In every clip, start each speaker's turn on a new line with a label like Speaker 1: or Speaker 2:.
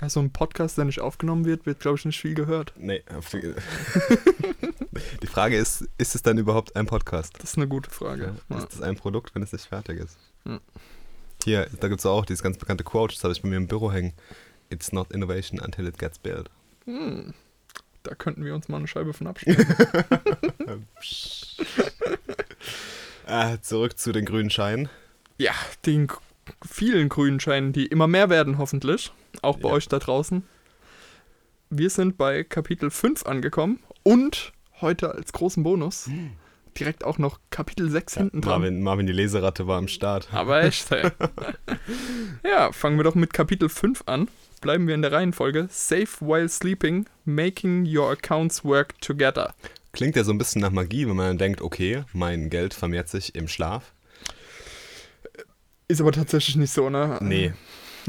Speaker 1: Ja, so ein Podcast, der nicht aufgenommen wird, wird, glaube ich, nicht viel gehört.
Speaker 2: Nee, die, die Frage ist, ist es dann überhaupt ein Podcast?
Speaker 1: Das ist eine gute Frage.
Speaker 2: Ja, ist das ein Produkt, wenn es nicht fertig ist? Ja. Hier, da gibt es auch dieses ganz bekannte Quote, das habe ich bei mir im Büro hängen. It's not innovation until it gets built. Hm.
Speaker 1: Da könnten wir uns mal eine Scheibe von abschneiden.
Speaker 2: äh, zurück zu den grünen Scheinen.
Speaker 1: Ja, den vielen grünen Scheinen, die immer mehr werden, hoffentlich. Auch bei ja. euch da draußen. Wir sind bei Kapitel 5 angekommen und heute als großen Bonus hm. direkt auch noch Kapitel 6 ja, hinten dran.
Speaker 2: Marvin, Marvin, die Leseratte war am Start.
Speaker 1: Aber echt, hey. ja, fangen wir doch mit Kapitel 5 an. Bleiben wir in der Reihenfolge. Safe while sleeping, making your accounts work together.
Speaker 2: Klingt ja so ein bisschen nach Magie, wenn man denkt, okay, mein Geld vermehrt sich im Schlaf.
Speaker 1: Ist aber tatsächlich nicht so, ne?
Speaker 2: Nee.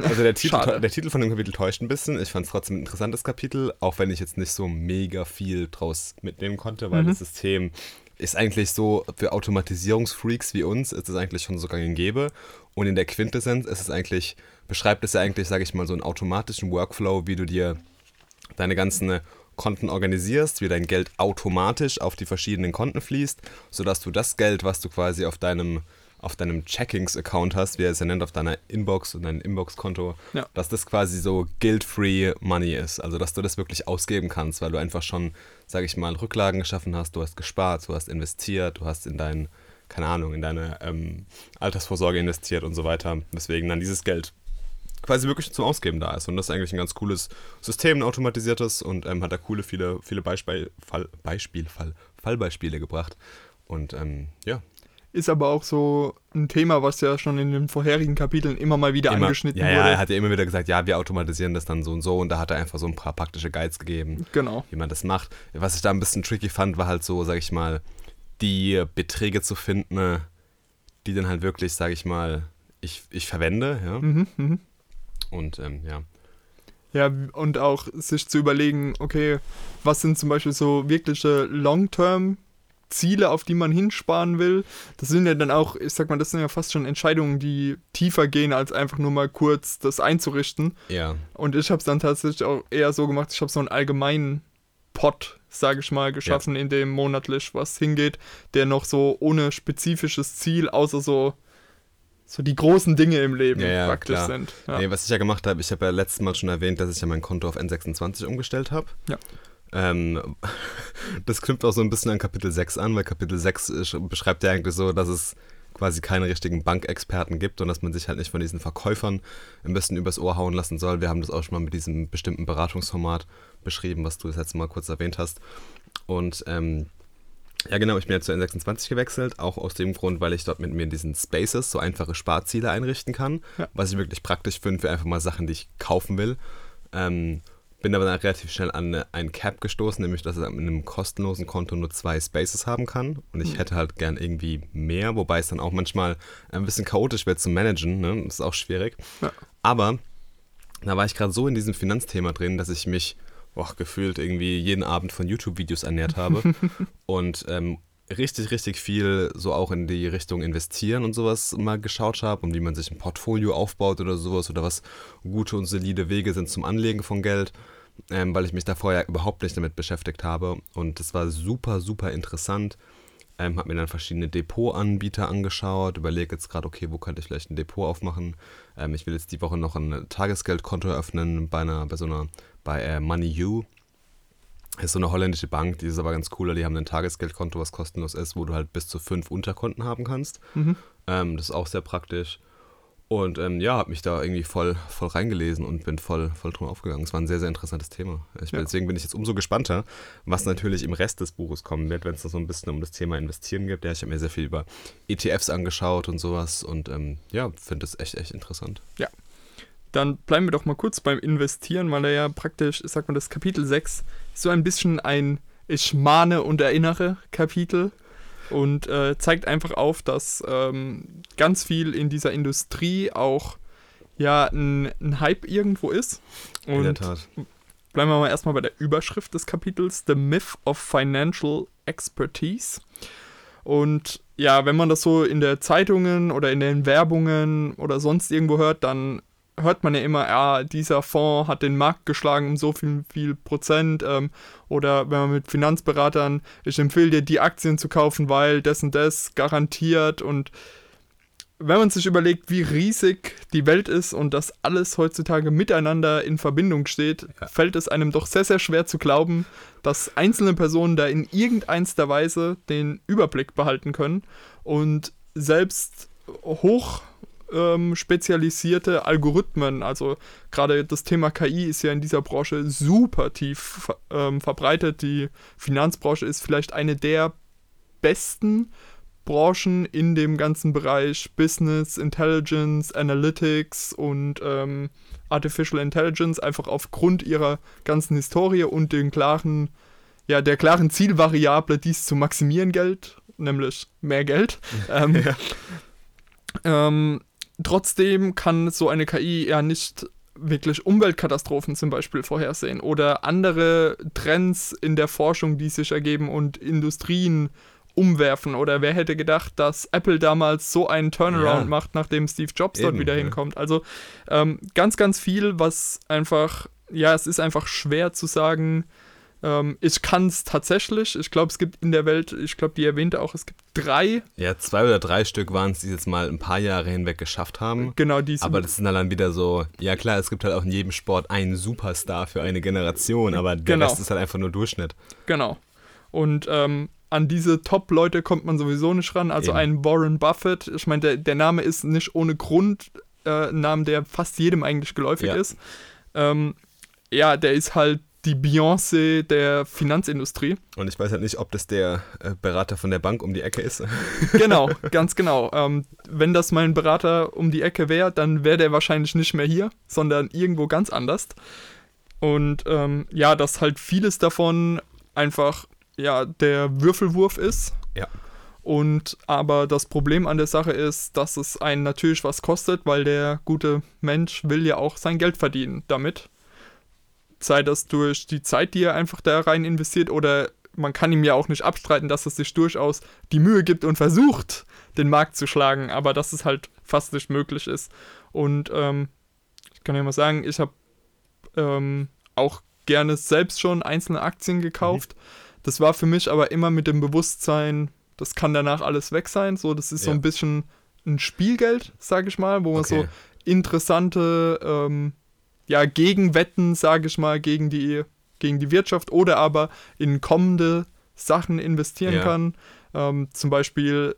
Speaker 2: Also der Titel, der Titel von dem Kapitel täuscht ein bisschen. Ich fand es trotzdem ein interessantes Kapitel, auch wenn ich jetzt nicht so mega viel draus mitnehmen konnte, weil mhm. das System ist eigentlich so, für Automatisierungsfreaks wie uns ist es eigentlich schon so gang und gäbe. Und in der Quintessenz ist es eigentlich, beschreibt es ja eigentlich, sage ich mal, so einen automatischen Workflow, wie du dir deine ganzen Konten organisierst, wie dein Geld automatisch auf die verschiedenen Konten fließt, sodass du das Geld, was du quasi auf deinem auf deinem Checkings-Account hast, wie er es ja nennt, auf deiner Inbox und deinem Inbox-Konto, ja. dass das quasi so guilt-free Money ist. Also, dass du das wirklich ausgeben kannst, weil du einfach schon, sage ich mal, Rücklagen geschaffen hast, du hast gespart, du hast investiert, du hast in dein, keine Ahnung, in deine ähm, Altersvorsorge investiert und so weiter. Weswegen dann dieses Geld quasi wirklich zum Ausgeben da ist. Und das ist eigentlich ein ganz cooles System, ein automatisiertes und ähm, hat da coole, viele, viele Beispiel, Fall, Beispiel, Fall, Fallbeispiele gebracht. Und ähm, ja,
Speaker 1: ist aber auch so ein Thema, was ja schon in den vorherigen Kapiteln immer mal wieder
Speaker 2: immer,
Speaker 1: angeschnitten
Speaker 2: ja,
Speaker 1: wurde.
Speaker 2: Ja, er hat ja immer wieder gesagt, ja, wir automatisieren das dann so und so und da hat er einfach so ein paar praktische Guides gegeben,
Speaker 1: genau.
Speaker 2: wie man das macht. Was ich da ein bisschen tricky fand, war halt so, sag ich mal, die Beträge zu finden, die dann halt wirklich, sag ich mal, ich, ich verwende, ja. Mhm, mh. Und ähm, ja.
Speaker 1: Ja, und auch sich zu überlegen, okay, was sind zum Beispiel so wirkliche Long-Term- Ziele, auf die man hinsparen will. Das sind ja dann auch, ich sag mal, das sind ja fast schon Entscheidungen, die tiefer gehen, als einfach nur mal kurz das einzurichten.
Speaker 2: Ja.
Speaker 1: Und ich habe es dann tatsächlich auch eher so gemacht, ich habe so einen allgemeinen Pot, sage ich mal, geschaffen, ja. in dem monatlich was hingeht, der noch so ohne spezifisches Ziel, außer so so die großen Dinge im Leben
Speaker 2: ja, ja,
Speaker 1: praktisch
Speaker 2: klar.
Speaker 1: sind.
Speaker 2: Ja. Nee, was ich ja gemacht habe, ich habe ja letztes Mal schon erwähnt, dass ich ja mein Konto auf N26 umgestellt habe.
Speaker 1: Ja.
Speaker 2: Ähm, das knüpft auch so ein bisschen an Kapitel 6 an, weil Kapitel 6 beschreibt ja eigentlich so, dass es quasi keine richtigen Bankexperten gibt und dass man sich halt nicht von diesen Verkäufern ein bisschen übers Ohr hauen lassen soll. Wir haben das auch schon mal mit diesem bestimmten Beratungsformat beschrieben, was du das letzte Mal kurz erwähnt hast. Und ähm, ja, genau, ich bin jetzt zu N26 gewechselt, auch aus dem Grund, weil ich dort mit mir in diesen Spaces so einfache Sparziele einrichten kann, ja. was ich wirklich praktisch finde für einfach mal Sachen, die ich kaufen will. Ähm, bin aber dann relativ schnell an ein Cap gestoßen, nämlich dass er mit einem kostenlosen Konto nur zwei Spaces haben kann. Und ich mhm. hätte halt gern irgendwie mehr, wobei es dann auch manchmal ein bisschen chaotisch wird zu managen. Ne? Das ist auch schwierig. Ja. Aber da war ich gerade so in diesem Finanzthema drin, dass ich mich boah, gefühlt irgendwie jeden Abend von YouTube-Videos ernährt habe. und ähm, richtig, richtig viel so auch in die Richtung investieren und sowas mal geschaut habe, um wie man sich ein Portfolio aufbaut oder sowas oder was gute und solide Wege sind zum Anlegen von Geld ähm, weil ich mich da vorher überhaupt nicht damit beschäftigt habe. Und das war super, super interessant. Ähm, habe mir dann verschiedene Depotanbieter angeschaut, überlege jetzt gerade, okay, wo könnte ich vielleicht ein Depot aufmachen. Ähm, ich will jetzt die Woche noch ein Tagesgeldkonto öffnen bei einer, bei so einer, bei äh, MoneyU. Das ist so eine holländische Bank, die ist aber ganz cooler. Die haben ein Tagesgeldkonto, was kostenlos ist, wo du halt bis zu fünf Unterkonten haben kannst. Mhm. Ähm, das ist auch sehr praktisch. Und ähm, ja, habe mich da irgendwie voll, voll reingelesen und bin voll, voll drum aufgegangen. Es war ein sehr, sehr interessantes Thema. Ich, ja. Deswegen bin ich jetzt umso gespannter, was natürlich im Rest des Buches kommen wird, wenn es da so ein bisschen um das Thema Investieren gibt. Ja, ich habe mir sehr viel über ETFs angeschaut und sowas und ähm, ja, finde es echt, echt interessant.
Speaker 1: Ja. Dann bleiben wir doch mal kurz beim Investieren, weil er ja praktisch, ich sag mal, das Kapitel 6 so ein bisschen ein Ich mahne und erinnere Kapitel und äh, zeigt einfach auf, dass ähm, ganz viel in dieser Industrie auch ja ein, ein Hype irgendwo ist. Und
Speaker 2: in der Tat.
Speaker 1: Bleiben wir mal erstmal bei der Überschrift des Kapitels, The Myth of Financial Expertise. Und ja, wenn man das so in der Zeitungen oder in den Werbungen oder sonst irgendwo hört, dann hört man ja immer, ja, dieser Fonds hat den Markt geschlagen um so viel, viel Prozent. Ähm, oder wenn man mit Finanzberatern, ich empfehle dir, die Aktien zu kaufen, weil das und das garantiert. Und wenn man sich überlegt, wie riesig die Welt ist und dass alles heutzutage miteinander in Verbindung steht, ja. fällt es einem doch sehr, sehr schwer zu glauben, dass einzelne Personen da in irgendeiner Weise den Überblick behalten können. Und selbst hoch ähm, spezialisierte Algorithmen. Also gerade das Thema KI ist ja in dieser Branche super tief ähm, verbreitet. Die Finanzbranche ist vielleicht eine der besten Branchen in dem ganzen Bereich Business, Intelligence, Analytics und ähm, Artificial Intelligence, einfach aufgrund ihrer ganzen Historie und den klaren, ja, der klaren Zielvariable, dies zu maximieren Geld, nämlich mehr Geld. Ähm, ja. ähm, Trotzdem kann so eine KI ja nicht wirklich Umweltkatastrophen zum Beispiel vorhersehen oder andere Trends in der Forschung, die sich ergeben und Industrien umwerfen. Oder wer hätte gedacht, dass Apple damals so einen Turnaround ja. macht, nachdem Steve Jobs Eben, dort wieder ja. hinkommt. Also ähm, ganz, ganz viel, was einfach, ja, es ist einfach schwer zu sagen, ähm, ich kann es tatsächlich. Ich glaube, es gibt in der Welt, ich glaube, die erwähnte auch, es gibt drei.
Speaker 2: Ja, zwei oder drei Stück waren es, die jetzt mal ein paar Jahre hinweg geschafft haben.
Speaker 1: Genau, die
Speaker 2: Aber das sind dann wieder so, ja klar, es gibt halt auch in jedem Sport einen Superstar für eine Generation, aber der genau. Rest ist halt einfach nur Durchschnitt.
Speaker 1: Genau. Und ähm, an diese Top-Leute kommt man sowieso nicht ran. Also Eben. ein Warren Buffett, ich meine, der, der Name ist nicht ohne Grund äh, ein Name, der fast jedem eigentlich geläufig ja. ist. Ähm, ja, der ist halt die Beyoncé der Finanzindustrie.
Speaker 2: Und ich weiß halt nicht, ob das der äh, Berater von der Bank um die Ecke ist.
Speaker 1: genau, ganz genau. Ähm, wenn das mein Berater um die Ecke wäre, dann wäre der wahrscheinlich nicht mehr hier, sondern irgendwo ganz anders. Und ähm, ja, dass halt vieles davon einfach ja der Würfelwurf ist.
Speaker 2: Ja.
Speaker 1: Und aber das Problem an der Sache ist, dass es einen natürlich was kostet, weil der gute Mensch will ja auch sein Geld verdienen damit sei das durch die Zeit, die er einfach da rein investiert, oder man kann ihm ja auch nicht abstreiten, dass er sich durchaus die Mühe gibt und versucht, den Markt zu schlagen, aber dass es halt fast nicht möglich ist. Und ähm, ich kann ja mal sagen, ich habe ähm, auch gerne selbst schon einzelne Aktien gekauft. Mhm. Das war für mich aber immer mit dem Bewusstsein, das kann danach alles weg sein. So, das ist ja. so ein bisschen ein Spielgeld, sage ich mal, wo man okay. so interessante ähm, ja, Gegenwetten, sage ich mal, gegen die, gegen die Wirtschaft oder aber in kommende Sachen investieren ja. kann. Ähm, zum Beispiel,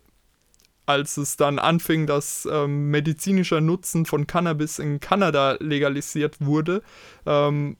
Speaker 1: als es dann anfing, dass ähm, medizinischer Nutzen von Cannabis in Kanada legalisiert wurde, ähm,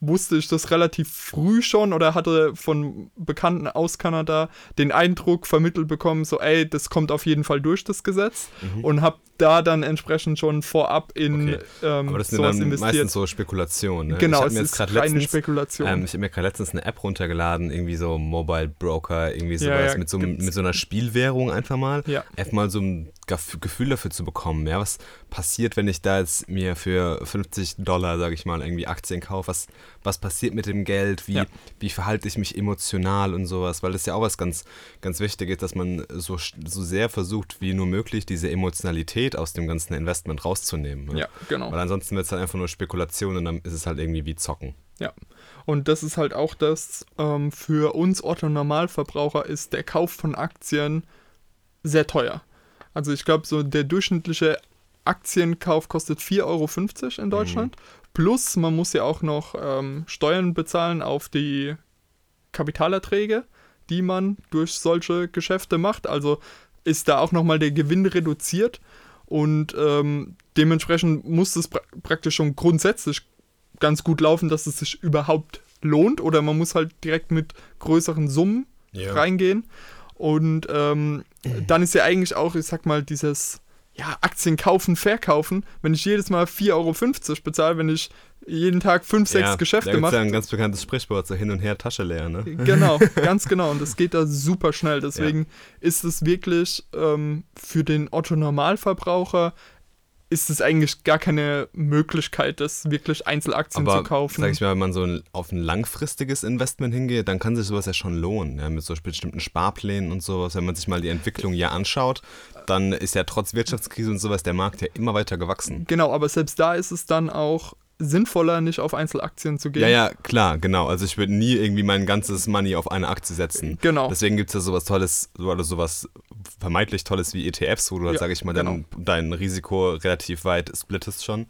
Speaker 1: wusste ich das relativ früh schon oder hatte von Bekannten aus Kanada den Eindruck vermittelt bekommen, so ey, das kommt auf jeden Fall durch das Gesetz mhm. und habe da dann entsprechend schon vorab in okay.
Speaker 2: ähm, Aber das sind dann investiert. meistens so Spekulationen. Ne?
Speaker 1: Genau, es ist keine letztens, Spekulation.
Speaker 2: Ähm, ich habe mir gerade letztens eine App runtergeladen, irgendwie so Mobile Broker, irgendwie sowas, ja, ja, mit, so, mit so einer Spielwährung einfach mal.
Speaker 1: Ja.
Speaker 2: Einfach mal so ein Gefühl dafür zu bekommen, ja, was passiert, wenn ich da jetzt mir für 50 Dollar, sage ich mal, irgendwie Aktien kaufe, was, was passiert mit dem Geld, wie, ja. wie verhalte ich mich emotional und sowas, weil das ja auch was ganz, ganz wichtig ist, dass man so, so sehr versucht, wie nur möglich, diese Emotionalität aus dem ganzen Investment rauszunehmen.
Speaker 1: Ne? Ja, genau.
Speaker 2: Weil ansonsten wird es halt einfach nur Spekulation und dann ist es halt irgendwie wie Zocken.
Speaker 1: Ja. Und das ist halt auch das, ähm, für uns Otto Normalverbraucher ist der Kauf von Aktien sehr teuer. Also ich glaube, so der durchschnittliche Aktienkauf kostet 4,50 Euro in Deutschland. Mhm. Plus, man muss ja auch noch ähm, Steuern bezahlen auf die Kapitalerträge, die man durch solche Geschäfte macht. Also ist da auch nochmal der Gewinn reduziert. Und ähm, dementsprechend muss es pra praktisch schon grundsätzlich ganz gut laufen, dass es sich überhaupt lohnt. Oder man muss halt direkt mit größeren Summen ja. reingehen. Und ähm, dann ist ja eigentlich auch, ich sag mal, dieses ja, Aktien kaufen, verkaufen, wenn ich jedes Mal 4,50 Euro bezahle, wenn ich jeden Tag 5, 6 ja, Geschäfte mache.
Speaker 2: Das ist ja ein ganz bekanntes Sprichwort, so hin und her Tasche leer, ne?
Speaker 1: Genau, ganz genau. Und das geht da super schnell. Deswegen ja. ist es wirklich ähm, für den Otto-Normalverbraucher ist es eigentlich gar keine Möglichkeit, das wirklich Einzelaktien
Speaker 2: Aber
Speaker 1: zu kaufen.
Speaker 2: sag ich mal, wenn man so ein, auf ein langfristiges Investment hingeht, dann kann sich sowas ja schon lohnen. Ja, mit so bestimmten Sparplänen und sowas. Wenn man sich mal die Entwicklung ja anschaut, dann ist ja trotz Wirtschaftskrise und sowas der Markt ja immer weiter gewachsen.
Speaker 1: Genau, aber selbst da ist es dann auch sinnvoller, nicht auf Einzelaktien zu gehen.
Speaker 2: Ja, ja, klar, genau. Also ich würde nie irgendwie mein ganzes Money auf eine Aktie setzen.
Speaker 1: Genau.
Speaker 2: Deswegen gibt es ja sowas Tolles, oder sowas vermeintlich Tolles wie ETFs, wo du, halt,
Speaker 1: Ja,
Speaker 2: sag ich mal,
Speaker 1: genau.
Speaker 2: dein, dein Risiko relativ weit splittest schon.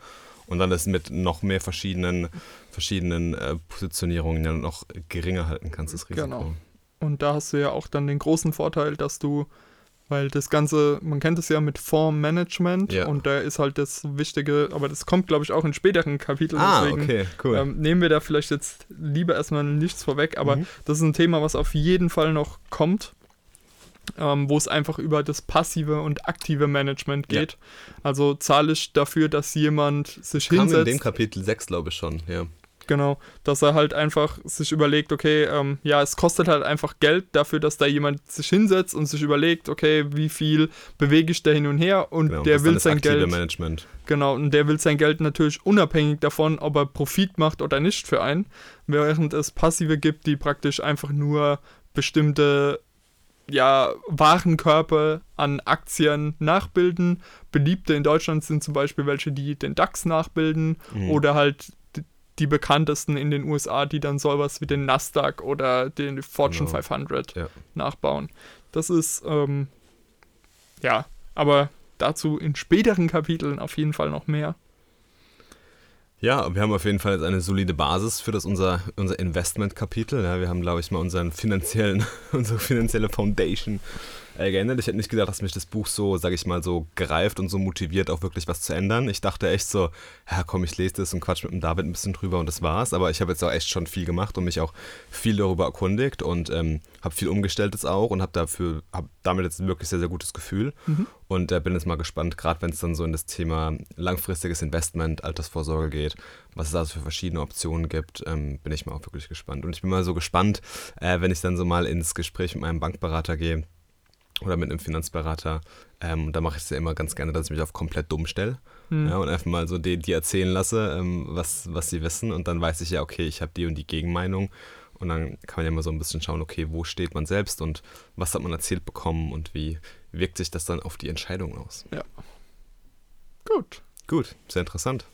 Speaker 2: Und dann das mit noch mehr verschiedenen, verschiedenen äh, Positionierungen ja noch geringer halten kannst, das Risiko.
Speaker 1: Genau. Und da hast du ja auch dann den großen Vorteil, dass du, weil das Ganze, man kennt es ja mit Fondsmanagement
Speaker 2: Ja.
Speaker 1: und da ist halt das Wichtige, aber das kommt, glaube ich, auch in späteren Kapiteln.
Speaker 2: Ah,
Speaker 1: deswegen
Speaker 2: okay, cool.
Speaker 1: ähm, nehmen wir da vielleicht jetzt lieber erstmal nichts vorweg, aber
Speaker 2: Mhm.
Speaker 1: das ist ein Thema, was auf jeden Fall noch kommt. Ähm, wo es einfach über das passive und aktive Management
Speaker 2: Ja.
Speaker 1: geht. Also zahle ich dafür, dass jemand sich
Speaker 2: Kam in
Speaker 1: hinsetzt.
Speaker 2: dem Kapitel 6, glaube ich, schon, ja.
Speaker 1: Genau, dass er halt einfach sich überlegt, okay, ähm, ja, es kostet halt einfach Geld dafür, dass da jemand sich hinsetzt und sich überlegt, okay, wie viel bewege ich da hin und her und
Speaker 2: genau.
Speaker 1: der will sein Geld,
Speaker 2: Management.
Speaker 1: genau, und der will sein Geld natürlich unabhängig davon, ob er Profit macht oder nicht für einen, während es Passive gibt, die praktisch einfach nur bestimmte ja, Warenkörper an Aktien nachbilden. Beliebte in Deutschland sind zum Beispiel welche, die den DAX nachbilden
Speaker 2: Mhm.
Speaker 1: oder halt die bekanntesten in den USA, die dann sowas wie den Nasdaq oder den Fortune
Speaker 2: Genau.
Speaker 1: 500
Speaker 2: Ja.
Speaker 1: nachbauen. Das ist, ähm, ja, aber dazu in späteren Kapiteln auf jeden Fall noch mehr.
Speaker 2: Ja, wir haben auf jeden Fall jetzt eine solide Basis für das unser, unser Investment-Kapitel. Ja, wir haben, glaube ich, mal unseren finanziellen, unsere finanzielle Foundation äh, geändert. Ich hätte nicht gedacht, dass mich das Buch so, sage ich mal, so greift und so motiviert, auch wirklich was zu ändern. Ich dachte echt so, ja komm, ich lese das und quatsch mit dem David ein bisschen drüber und das war's. Aber ich habe jetzt auch echt schon viel gemacht und mich auch viel darüber erkundigt und ähm, habe viel umgestellt jetzt auch und habe dafür, habe damit jetzt ein wirklich sehr, sehr gutes Gefühl. Und äh, bin jetzt mal gespannt, gerade wenn es dann so in das Thema langfristiges Investment, Altersvorsorge geht, was es da so für verschiedene Optionen gibt, ähm, bin ich mal auch wirklich gespannt. Und ich bin mal so gespannt, äh, wenn ich dann so mal ins Gespräch mit meinem Bankberater gehe oder mit einem Finanzberater. Ähm, da mache ich es ja immer ganz gerne, dass ich mich auf komplett dumm stelle
Speaker 1: Hm.
Speaker 2: ja, und einfach mal so die, die erzählen lasse, ähm, was, was sie wissen. Und dann weiß ich ja, okay, ich habe die und die Gegenmeinung. Und dann kann man ja mal so ein bisschen schauen, okay, wo steht man selbst und was hat man erzählt bekommen und wie wirkt sich das dann auf die Entscheidung aus.
Speaker 1: Gut.
Speaker 2: Gut, sehr interessant.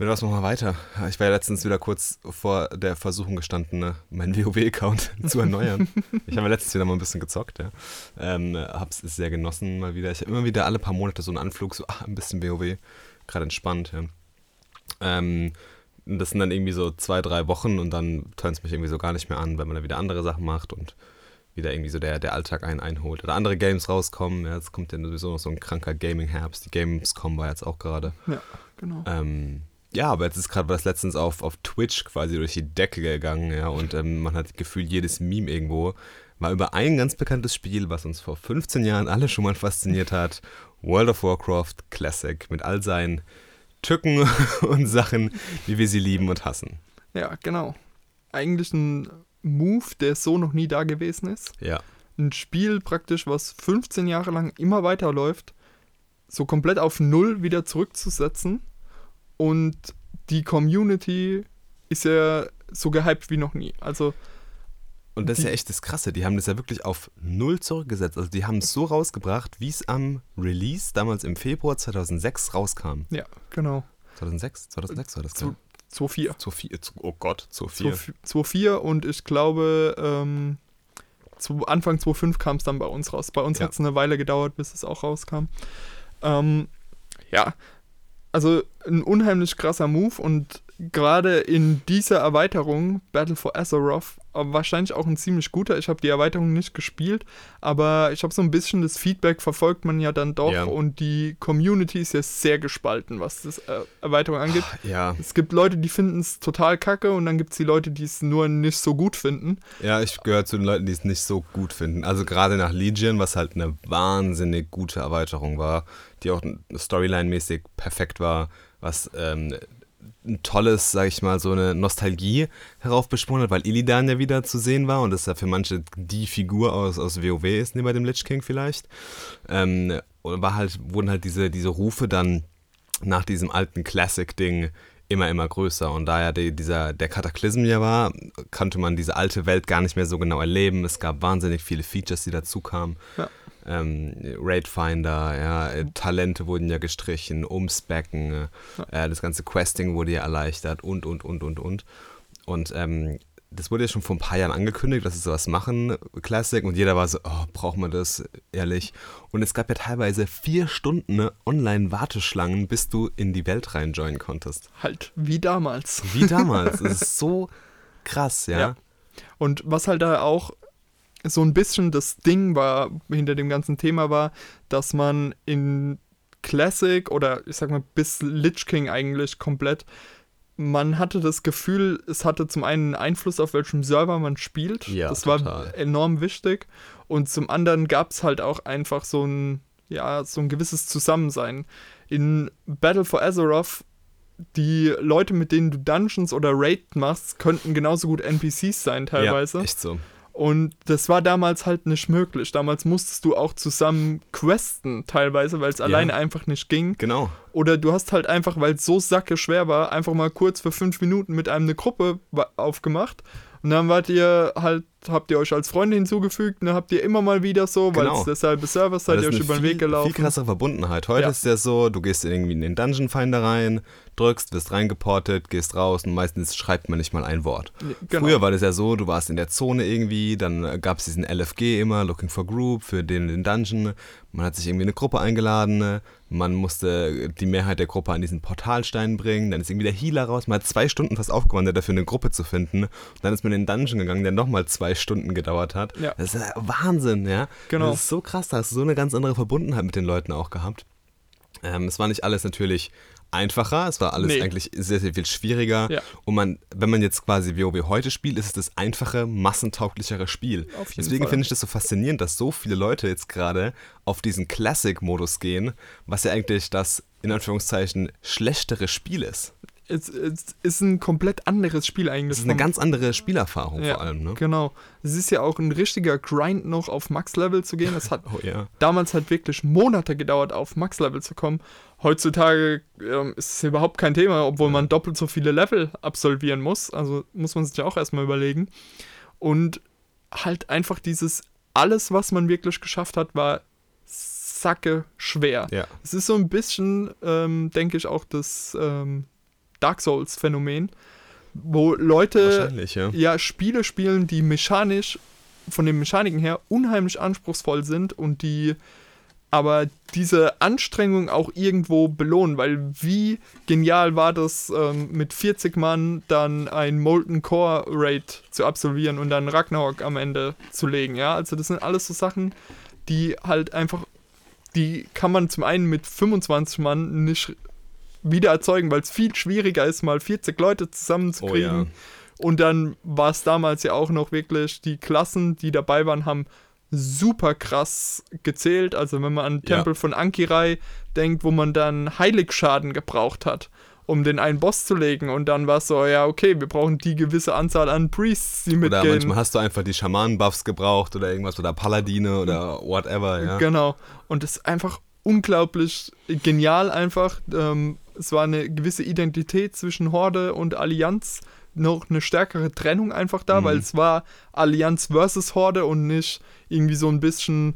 Speaker 2: Mit was machen wir weiter? Ich war ja letztens wieder kurz vor der Versuchung gestanden, ne, meinen WoW-Account zu erneuern. ich habe ja letztens wieder mal ein bisschen gezockt, ja. Ähm, hab's sehr genossen mal wieder. Ich habe immer wieder alle paar Monate so einen Anflug, so ah, ein bisschen WoW. Gerade entspannt, ja. Ähm, das sind dann irgendwie so zwei, drei Wochen und dann tönt es mich irgendwie so gar nicht mehr an, wenn man dann wieder andere Sachen macht und wieder irgendwie so der, der Alltag einen einholt. Oder andere Games rauskommen. Ja, jetzt kommt ja sowieso noch so ein kranker Gaming-Herbst. Die Gamescom war jetzt auch gerade.
Speaker 1: Ja, genau.
Speaker 2: Ähm, ja, aber jetzt ist gerade was letztens auf, auf Twitch quasi durch die Decke gegangen, ja, und ähm, man hat gefühlt jedes Meme irgendwo war über ein ganz bekanntes Spiel, was uns vor 15 Jahren alle schon mal fasziniert hat. World of Warcraft Classic mit all seinen Tücken und Sachen, wie wir sie lieben und hassen.
Speaker 1: Ja, genau. Eigentlich ein Move, der so noch nie da gewesen ist.
Speaker 2: Ja,
Speaker 1: Ein Spiel praktisch, was 15 Jahre lang immer weiterläuft, so komplett auf Null wieder zurückzusetzen. Und die Community ist ja so gehypt wie noch nie. Also,
Speaker 2: und das ist ja echt das Krasse. Die haben das ja wirklich auf Null zurückgesetzt. Also die haben es so rausgebracht, wie es am Release damals im Februar 2006 rauskam.
Speaker 1: ja, genau.
Speaker 2: 2006? 2006 war das, gell?
Speaker 1: 2.4.
Speaker 2: 2.4, oh Gott, 2.4.
Speaker 1: 2.4 und ich glaube, ähm, zu Anfang 2.5 kam es dann bei uns raus. Bei uns
Speaker 2: Ja.
Speaker 1: hat es eine Weile gedauert, bis es auch rauskam. Ähm, ja, also ein unheimlich krasser Move und gerade in dieser Erweiterung, Battle for Azeroth, äh, wahrscheinlich auch ein ziemlich guter. Ich habe die Erweiterung nicht gespielt, aber ich habe so ein bisschen das Feedback verfolgt man ja dann doch
Speaker 2: Ja.
Speaker 1: und die Community ist ja sehr gespalten, was das äh, Erweiterung angeht.
Speaker 2: Ja,
Speaker 1: Es gibt Leute, die finden es total kacke und dann gibt es die Leute, die es nur nicht so gut finden.
Speaker 2: ja, ich gehöre zu den Leuten, die es nicht so gut finden. Also gerade nach Legion, was halt eine wahnsinnig gute Erweiterung war, die auch storyline-mäßig perfekt war, was ähm, ein tolles, sag ich mal, so eine Nostalgie heraufbeschworen hat, weil Illidan ja wieder zu sehen war und das ja für manche die Figur aus, aus WoW ist, neben dem Lich King vielleicht. Ähm, und war halt, wurden halt diese, diese Rufe dann nach diesem alten Classic-Ding immer, immer größer. Und da ja die, dieser, der Kataklysm ja war, konnte man diese alte Welt gar nicht mehr so genau erleben. Es gab wahnsinnig viele Features, die dazu kamen.
Speaker 1: Ja.
Speaker 2: Ähm, Raidfinder, ja, äh, Talente wurden ja gestrichen, Umspecken, äh, äh, das ganze Questing wurde ja erleichtert und, und, und, und, und. Und ähm, das wurde ja schon vor ein paar Jahren angekündigt, dass sie sowas machen, Classic, und jeder war so, oh, braucht man das, ehrlich. Und es gab ja teilweise vier Stunden ne, Online-Warteschlangen, bis du in die Welt reinjoinen konntest.
Speaker 1: Halt, wie damals.
Speaker 2: Wie damals. das ist so krass, ja. ja.
Speaker 1: Und was halt da auch so ein bisschen das Ding war, hinter dem ganzen Thema war, dass man in Classic oder ich sag mal bis Lich King eigentlich komplett, man hatte das Gefühl, es hatte zum einen Einfluss auf welchem Server man spielt.
Speaker 2: Ja,
Speaker 1: das
Speaker 2: total.
Speaker 1: war enorm wichtig. Und zum anderen gab es halt auch einfach so ein, ja, so ein gewisses Zusammensein. In Battle for Azeroth die Leute, mit denen du Dungeons oder Raid machst, könnten genauso gut NPCs sein teilweise.
Speaker 2: Ja, echt so.
Speaker 1: Und das war damals halt nicht möglich. Damals musstest du auch zusammen questen, teilweise, weil es ja. alleine einfach nicht ging.
Speaker 2: Genau.
Speaker 1: Oder du hast halt einfach, weil es so sacke schwer war, einfach mal kurz für fünf Minuten mit einem eine Gruppe aufgemacht. Und dann wart ihr halt habt ihr euch als Freunde hinzugefügt, ne, habt ihr immer mal wieder so, weil
Speaker 2: Genau.
Speaker 1: es derselbe Server seid ihr euch über den
Speaker 2: viel,
Speaker 1: Weg gelaufen.
Speaker 2: Viel krassere Verbundenheit. Heute
Speaker 1: Ja.
Speaker 2: ist ja so, du gehst irgendwie in den Dungeon Finder rein, drückst, wirst reingeportet, gehst raus und meistens schreibt man nicht mal ein Wort.
Speaker 1: Genau.
Speaker 2: Früher war das ja so, du warst in der Zone irgendwie, dann gab es diesen LFG immer, Looking for Group, für den, den Dungeon. Man hat sich irgendwie eine Gruppe eingeladen, ne? man musste die Mehrheit der Gruppe an diesen Portalstein bringen, dann ist irgendwie der Healer raus, man hat zwei Stunden fast aufgewandt, dafür eine Gruppe zu finden. Und dann ist man in den Dungeon gegangen, der nochmal zwei Stunden gedauert hat.
Speaker 1: Ja.
Speaker 2: Das ist Wahnsinn, ja.
Speaker 1: Genau.
Speaker 2: Das ist so krass, da hast du so eine ganz andere Verbundenheit mit den Leuten auch gehabt. Ähm, es war nicht alles natürlich einfacher, es war alles
Speaker 1: Nee.
Speaker 2: eigentlich sehr, sehr viel schwieriger.
Speaker 1: Ja.
Speaker 2: Und man, wenn man jetzt quasi WoW heute spielt, ist es das einfache, massentauglichere Spiel. Deswegen finde ich das so faszinierend, dass so viele Leute jetzt gerade auf diesen Classic-Modus gehen, was ja eigentlich das in Anführungszeichen schlechtere Spiel ist.
Speaker 1: Es, es ist ein komplett anderes Spiel eigentlich.
Speaker 2: Das ist eine ganz andere Spielerfahrung
Speaker 1: ja,
Speaker 2: vor allem, ne?
Speaker 1: Genau. Es ist ja auch ein richtiger Grind noch auf Max-Level zu gehen. Es hat
Speaker 2: Oh ja.
Speaker 1: damals halt wirklich Monate gedauert, auf Max-Level zu kommen. Heutzutage ähm, ist es überhaupt kein Thema, obwohl man doppelt so viele Level absolvieren muss. Also muss man sich ja auch erstmal überlegen. Und halt einfach dieses, alles, was man wirklich geschafft hat, war sacke schwer.
Speaker 2: Ja.
Speaker 1: Es ist so ein bisschen, ähm, denke ich, auch das ähm, Dark Souls-Phänomen, wo Leute
Speaker 2: ja.
Speaker 1: ja Spiele spielen, die mechanisch, von den Mechaniken her, unheimlich anspruchsvoll sind und die aber diese Anstrengung auch irgendwo belohnen, weil wie genial war das, ähm, mit 40 Mann dann ein Molten Core Raid zu absolvieren und dann Ragnarok am Ende zu legen, ja, also das sind alles so Sachen, die halt einfach, die kann man zum einen mit 25 Mann nicht wieder erzeugen, weil es viel schwieriger ist, mal 40 Leute zusammenzukriegen.
Speaker 2: Oh ja.
Speaker 1: Und dann war es damals ja auch noch wirklich, die Klassen, die dabei waren, haben super krass gezählt. Also wenn man an
Speaker 2: Ja.
Speaker 1: Tempel von Ankirai denkt, wo man dann Heiligschaden gebraucht hat, um den einen Boss zu legen. Und dann war es so, ja, okay, wir brauchen die gewisse Anzahl an Priests, die
Speaker 2: Oder
Speaker 1: mitgehen.
Speaker 2: manchmal hast du einfach die Schamanen-Buffs gebraucht oder irgendwas oder Paladine oder whatever, ja.
Speaker 1: Genau. Und es ist einfach unglaublich genial einfach. Ähm, es war eine gewisse Identität zwischen Horde und Allianz. Noch eine stärkere Trennung einfach da,
Speaker 2: Mhm.
Speaker 1: weil es war Allianz versus Horde und nicht irgendwie so ein bisschen,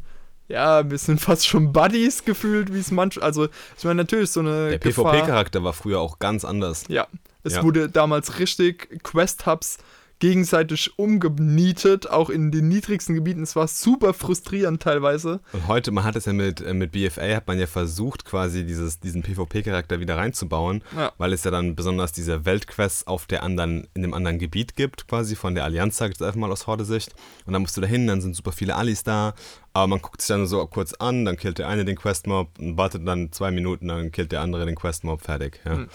Speaker 1: ja, wir sind fast schon Buddies gefühlt, wie es manch. Also, es war natürlich so eine
Speaker 2: Der. PvP-Charakter war früher auch ganz anders.
Speaker 1: Ja, es
Speaker 2: Ja.
Speaker 1: wurde damals richtig Quest-Hubs gegenseitig umgenietet, auch in den niedrigsten Gebieten. Es war super frustrierend teilweise.
Speaker 2: Und heute, man hat es ja mit, äh, mit BFA, hat man ja versucht, quasi dieses, diesen PvP-Charakter wieder reinzubauen,
Speaker 1: Ja.
Speaker 2: weil es ja dann besonders diese Weltquests auf der anderen, in dem anderen Gebiet gibt, quasi von der Allianz, sag ich jetzt einfach mal aus Horde-Sicht. Und dann musst du da hin, dann sind super viele Alis da, aber man guckt sich dann so kurz an, dann killt der eine den Questmob und wartet dann zwei Minuten, dann killt der andere den Questmob, fertig. Ja.
Speaker 1: Mhm.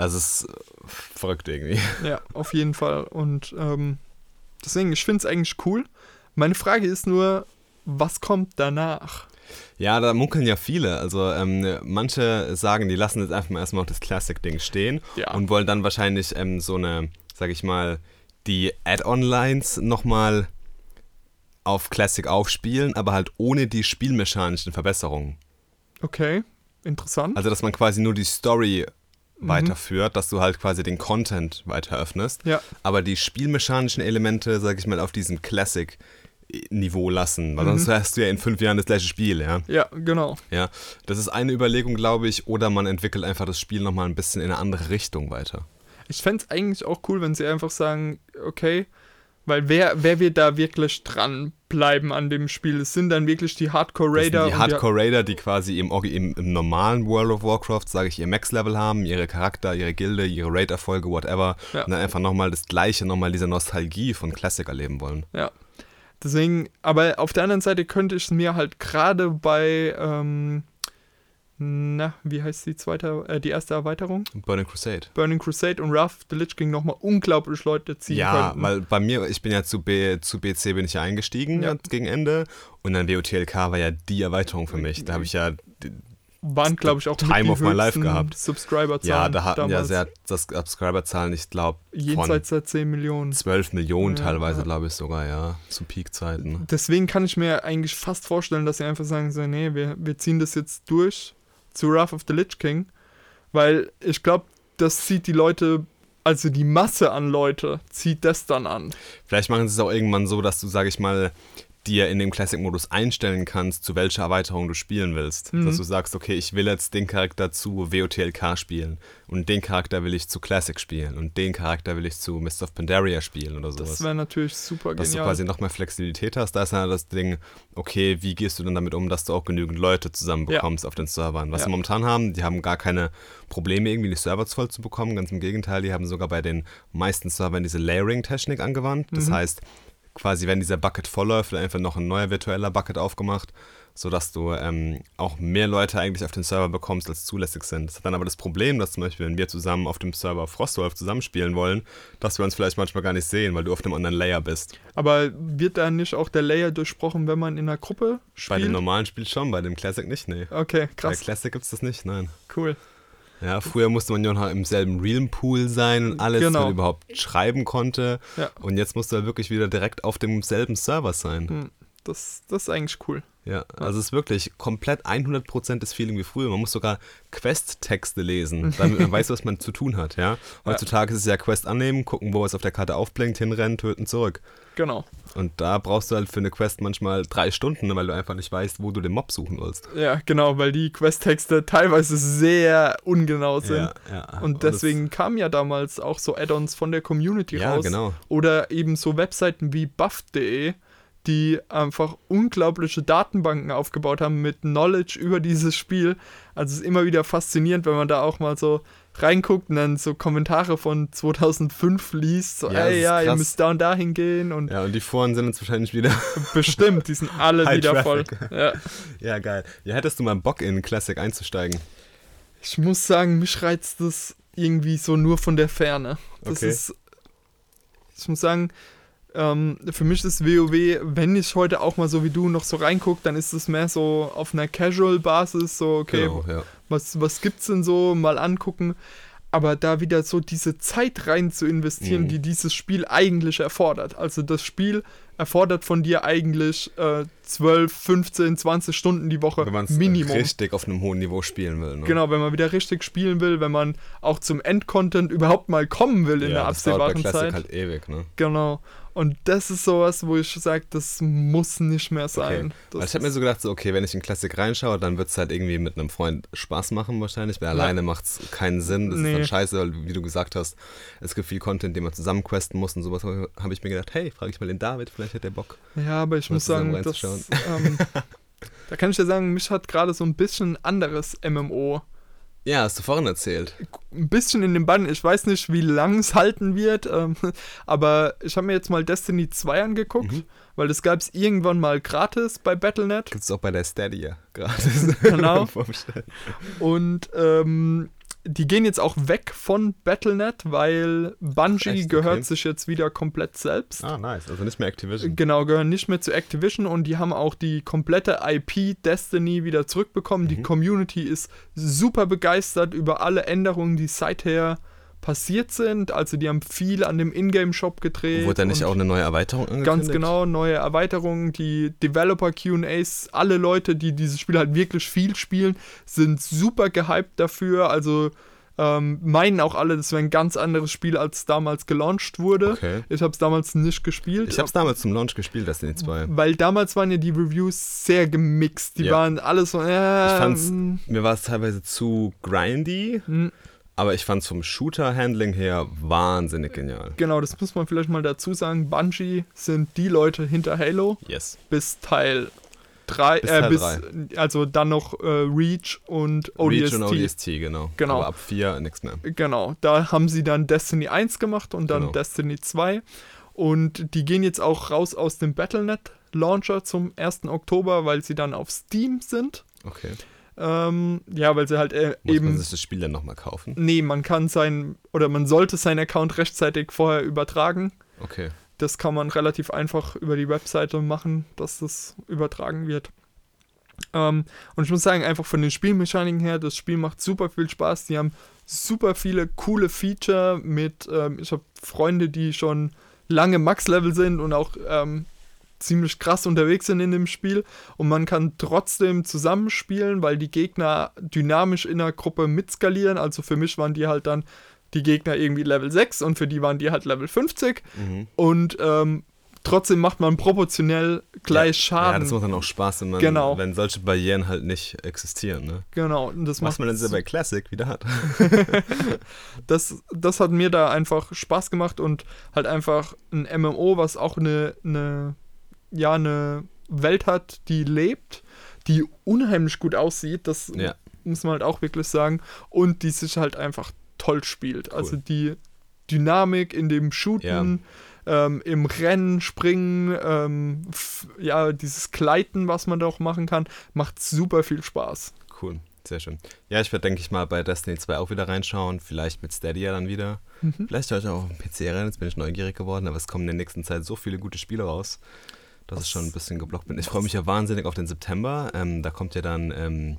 Speaker 2: Also es ist äh, verrückt irgendwie.
Speaker 1: Ja, auf jeden Fall. Und ähm, deswegen, ich finde es eigentlich cool. Meine Frage ist nur, was kommt danach?
Speaker 2: Ja, da munkeln ja viele. Also ähm, manche sagen, die lassen jetzt einfach mal erstmal auf das Classic-Ding stehen
Speaker 1: Ja.
Speaker 2: und wollen dann wahrscheinlich ähm, so eine, sag ich mal, die Add-on-Lines nochmal auf Classic aufspielen, aber halt ohne die spielmechanischen Verbesserungen.
Speaker 1: Okay, interessant.
Speaker 2: Also, dass man quasi nur die Story
Speaker 1: Mhm.
Speaker 2: weiterführt, dass du halt quasi den Content weiter öffnest,
Speaker 1: ja,
Speaker 2: aber die spielmechanischen Elemente, sag ich mal, auf diesem Classic-Niveau lassen, weil
Speaker 1: Mhm.
Speaker 2: sonst hast du ja in fünf Jahren das gleiche Spiel, ja.
Speaker 1: ja, genau.
Speaker 2: Ja, das ist eine Überlegung, glaube ich, oder man entwickelt einfach das Spiel nochmal ein bisschen in eine andere Richtung weiter.
Speaker 1: Ich fände es eigentlich auch cool, wenn sie einfach sagen, okay, weil wer, wer wird da wirklich dranbleiben an dem Spiel? Es sind dann wirklich die
Speaker 2: Das
Speaker 1: Hardcore-Raider.
Speaker 2: sind die Hardcore Raider, die quasi im, im, im normalen World of Warcraft, sage ich, ihr Max-Level haben, ihre Charakter, ihre Gilde, ihre Raid-Erfolge, whatever.
Speaker 1: Ja.
Speaker 2: Und dann einfach nochmal das Gleiche, nochmal diese Nostalgie von Classic erleben wollen.
Speaker 1: Ja. Deswegen, aber auf der anderen Seite könnte ich es mir halt gerade bei, ähm, na, wie heißt die zweite, äh, die erste Erweiterung?
Speaker 2: Burning Crusade.
Speaker 1: Burning Crusade und Wrath of the Lich King nochmal unglaublich Leute ziehen
Speaker 2: Ja,
Speaker 1: könnten.
Speaker 2: weil bei mir, ich bin ja zu, B, zu BC bin ich ja eingestiegen
Speaker 1: Ja.
Speaker 2: gegen Ende und dann WOTLK war ja die Erweiterung für mich. Da habe ich ja,
Speaker 1: Waren, glaube ich, auch
Speaker 2: Time of my life gehabt.
Speaker 1: Subscriber-Zahlen
Speaker 2: ja, da hatten ja
Speaker 1: damals.
Speaker 2: sehr, das Subscriber-Zahlen, ich glaube,
Speaker 1: Jenseits der 10 Millionen.
Speaker 2: 12 Millionen
Speaker 1: Ja,
Speaker 2: teilweise,
Speaker 1: ja.
Speaker 2: glaube ich sogar, ja, zu Peak-Zeiten.
Speaker 1: Deswegen kann ich mir eigentlich fast vorstellen, dass sie einfach sagen, so, nee, wir, wir ziehen das jetzt durch zu Wrath of the Lich King, weil ich glaube, das zieht die Leute, also die Masse an Leute, zieht das dann an.
Speaker 2: Vielleicht machen sie es auch irgendwann so, dass du, sag ich mal, dir in dem Classic-Modus einstellen kannst, zu welcher Erweiterung du spielen willst.
Speaker 1: Mhm.
Speaker 2: Dass du sagst, okay, ich will jetzt den Charakter zu WOTLK spielen und den Charakter will ich zu Classic spielen und den Charakter will ich zu Mist of Pandaria spielen oder sowas.
Speaker 1: Das wäre natürlich super
Speaker 2: dass du
Speaker 1: genial.
Speaker 2: quasi noch mehr Flexibilität hast. Da ist ja das Ding, okay, wie gehst du denn damit um, dass du auch genügend Leute zusammenbekommst auf den Servern? Was
Speaker 1: Ja.
Speaker 2: sie momentan haben, die haben gar keine Probleme, irgendwie die Server voll zu bekommen. Ganz im Gegenteil, die haben sogar bei den meisten Servern diese Layering-Technik angewandt. Das
Speaker 1: Mhm.
Speaker 2: heißt, quasi, wenn dieser Bucket voll läuft, wird einfach noch ein neuer virtueller Bucket aufgemacht, sodass du ähm, auch mehr Leute eigentlich auf den Server bekommst, als zulässig sind. Das hat dann aber das Problem, dass zum Beispiel, wenn wir zusammen auf dem Server Frostwolf zusammenspielen wollen, dass wir uns vielleicht manchmal gar nicht sehen, weil du auf einem anderen Layer bist.
Speaker 1: Aber wird da nicht auch der Layer durchbrochen, wenn man in einer Gruppe
Speaker 2: Bei dem
Speaker 1: spielt?
Speaker 2: normalen Spiel schon, bei dem Classic nicht, nee.
Speaker 1: Okay,
Speaker 2: Bei
Speaker 1: krass,
Speaker 2: Classic gibt's das nicht, nein.
Speaker 1: cool.
Speaker 2: Ja, früher musste man ja noch im selben Realm-Pool sein und alles,
Speaker 1: Genau.
Speaker 2: weil man überhaupt schreiben konnte.
Speaker 1: Ja.
Speaker 2: Und jetzt musst du halt wirklich wieder direkt auf demselben Server sein.
Speaker 1: Das, das ist eigentlich cool.
Speaker 2: Ja, also es ist wirklich komplett 100% das Feeling wie früher. Man muss sogar Quest-Texte lesen, damit man weiß, was man zu tun hat, ja. Heutzutage ist es ja Quest annehmen, gucken, wo es auf der Karte aufblinkt, hinrennen, töten, zurück.
Speaker 1: Genau.
Speaker 2: Und da brauchst du halt für eine Quest manchmal drei Stunden, weil du einfach nicht weißt, wo du den Mob suchen willst.
Speaker 1: Ja, genau, weil die Quest-Texte teilweise sehr ungenau sind.
Speaker 2: Ja, ja.
Speaker 1: Und deswegen kamen ja damals auch so Add-ons von der Community
Speaker 2: Ja,
Speaker 1: raus.
Speaker 2: genau.
Speaker 1: Oder eben so Webseiten wie buff.de, die einfach unglaubliche Datenbanken aufgebaut haben mit Knowledge über dieses Spiel. Also es ist immer wieder faszinierend, wenn man da auch mal so reinguckt und dann so Kommentare von 2005 liest. So,
Speaker 2: Ja,
Speaker 1: ey, ja, ihr
Speaker 2: krass.
Speaker 1: müsst da und da hingehen und
Speaker 2: Ja, und die Foren sind jetzt wahrscheinlich wieder.
Speaker 1: bestimmt, die sind alle wieder voll.
Speaker 2: Traffic.
Speaker 1: Ja.
Speaker 2: ja, geil. Ja, hättest du mal Bock in Classic einzusteigen?
Speaker 1: Ich muss sagen, mich reizt das irgendwie so nur von der Ferne. Das
Speaker 2: Okay.
Speaker 1: ist. Ich muss sagen, ähm, für mich ist WoW, wenn ich heute auch mal so wie du noch so reingucke, dann ist es mehr so auf einer Casual-Basis, so, okay,
Speaker 2: Genau, ja.
Speaker 1: was, was gibt's denn so, mal angucken. Aber da wieder so diese Zeit rein zu investieren,
Speaker 2: Mhm.
Speaker 1: die dieses Spiel eigentlich erfordert. Also das Spiel erfordert von dir eigentlich äh, 12, 15, 20 Stunden die Woche
Speaker 2: Wenn man es
Speaker 1: Minimum.
Speaker 2: richtig auf einem hohen Niveau spielen will. Ne?
Speaker 1: Genau, wenn man wieder richtig spielen will, wenn man auch zum Endcontent überhaupt mal kommen will in
Speaker 2: ja,
Speaker 1: der
Speaker 2: das dauert bei
Speaker 1: absehbaren
Speaker 2: Classic
Speaker 1: Zeit.
Speaker 2: halt ewig, ne?
Speaker 1: Genau. Und das ist sowas, wo ich sage, das muss nicht mehr sein.
Speaker 2: Okay.
Speaker 1: Das
Speaker 2: Weil ich habe mir so gedacht, so, okay, wenn ich in Classic reinschaue, dann wird es halt irgendwie mit einem Freund Spaß machen wahrscheinlich, weil
Speaker 1: Ja.
Speaker 2: alleine macht es keinen Sinn. Das
Speaker 1: Nee.
Speaker 2: ist dann scheiße, weil, wie du gesagt hast, es gibt viel Content, den man zusammen questen muss und sowas. Habe ich mir gedacht, hey, frage ich mal den David, vielleicht hat der Bock.
Speaker 1: ja, aber ich muss sagen, das, ähm, da kann ich ja sagen, mich hat gerade so ein bisschen anderes MMO
Speaker 2: Ja, hast du vorhin erzählt.
Speaker 1: ein bisschen in den Bann. Ich weiß nicht, wie lang es halten wird, ähm, aber ich habe mir jetzt mal Destiny 2 angeguckt,
Speaker 2: Mhm.
Speaker 1: weil das gab es irgendwann mal gratis bei Battle.net.
Speaker 2: Gibt es auch bei der Stadia gratis.
Speaker 1: Genau. Und ähm, die gehen jetzt auch weg von Battle.net, weil Bungie
Speaker 2: Echt?
Speaker 1: gehört
Speaker 2: Okay.
Speaker 1: sich jetzt wieder komplett selbst.
Speaker 2: Ah, nice. Also nicht mehr Activision.
Speaker 1: Genau, gehören nicht mehr zu Activision und die haben auch die komplette IP Destiny wieder zurückbekommen. Die
Speaker 2: Mhm.
Speaker 1: Community ist super begeistert über alle Änderungen, die seither passiert sind. Also die haben viel an dem Ingame-Shop gedreht.
Speaker 2: Wurde da nicht auch eine neue Erweiterung angekündigt?
Speaker 1: Ganz genau, neue Erweiterungen, die Developer QAs, alle Leute, die dieses Spiel halt wirklich viel spielen, sind super gehypt dafür. Also ähm, meinen auch alle, das wäre ein ganz anderes Spiel, als damals gelauncht wurde.
Speaker 2: Okay.
Speaker 1: Ich habe es damals nicht gespielt.
Speaker 2: Ich habe es damals zum Launch gespielt, Destiny 2.
Speaker 1: weil damals waren ja die Reviews sehr gemixt. Die
Speaker 2: Ja.
Speaker 1: waren alles so, äh,
Speaker 2: Ich fand's,
Speaker 1: mm,
Speaker 2: mir war es teilweise zu grindy,
Speaker 1: mm.
Speaker 2: Aber ich fand es vom Shooter-Handling her wahnsinnig genial.
Speaker 1: Genau, das muss man vielleicht mal dazu sagen. Bungie sind die Leute hinter Halo
Speaker 2: Yes.
Speaker 1: bis Teil 3,
Speaker 2: Bis
Speaker 1: äh,
Speaker 2: Teil
Speaker 1: bis,
Speaker 2: drei.
Speaker 1: also dann noch äh, Reach und ODST.
Speaker 2: Reach und ODST, genau.
Speaker 1: Genau.
Speaker 2: Aber ab 4 nichts mehr.
Speaker 1: Genau, da haben sie dann Destiny 1 gemacht und dann
Speaker 2: Genau.
Speaker 1: Destiny 2. Und die gehen jetzt auch raus aus dem Battlenet Launcher zum 1. Oktober, weil sie dann auf Steam sind.
Speaker 2: Okay.
Speaker 1: Ähm, ja, weil sie halt äh,
Speaker 2: Muss
Speaker 1: eben.
Speaker 2: man sich das Spiel dann nochmal kaufen?
Speaker 1: Nee, man kann sein oder man sollte seinen Account rechtzeitig vorher übertragen.
Speaker 2: Okay.
Speaker 1: Das kann man relativ einfach über die Webseite machen, dass das übertragen wird. Ähm, und ich muss sagen, einfach von den Spielmechaniken her, das Spiel macht super viel Spaß. Die haben super viele coole Feature mit, ähm, ich habe Freunde, die schon lange Max-Level sind und auch ähm, ziemlich krass unterwegs sind in dem Spiel. Und man kann trotzdem zusammenspielen, weil die Gegner dynamisch in der Gruppe mitskalieren. Also für mich waren die halt dann die Gegner irgendwie Level 6 und für die waren die halt Level 50
Speaker 2: Mhm.
Speaker 1: und ähm, trotzdem macht man proportionell gleich
Speaker 2: Ja,
Speaker 1: Schaden.
Speaker 2: das macht dann auch Spaß, wenn, man,
Speaker 1: Genau.
Speaker 2: wenn solche Barrieren halt nicht existieren. Ne?
Speaker 1: genau, und das
Speaker 2: Was
Speaker 1: macht
Speaker 2: man dann so bei Classic wieder hat.
Speaker 1: das, das hat mir da einfach Spaß gemacht und halt einfach ein MMO, was auch eine, eine, ja, eine Welt hat, die lebt, die unheimlich gut aussieht, das
Speaker 2: Ja.
Speaker 1: muss man halt auch wirklich sagen, und die sich halt einfach toll spielt. Also die Dynamik in dem Shooten, ähm, im Rennen, Springen, ähm, ja, dieses Gleiten, was man da auch machen kann, macht super viel Spaß.
Speaker 2: Cool, sehr schön. Ja, ich werde, denke ich mal, bei Destiny 2 auch wieder reinschauen. Vielleicht mit Stadia dann wieder.
Speaker 1: Mhm.
Speaker 2: Vielleicht höre ich auch auf dem PC rein. Jetzt bin ich neugierig geworden, aber es kommen in der nächsten Zeit so viele gute Spiele raus, dass ich schon ein bisschen geblockt bin. Ich freue mich ja wahnsinnig auf den September. Ähm, da kommt ja dann ähm,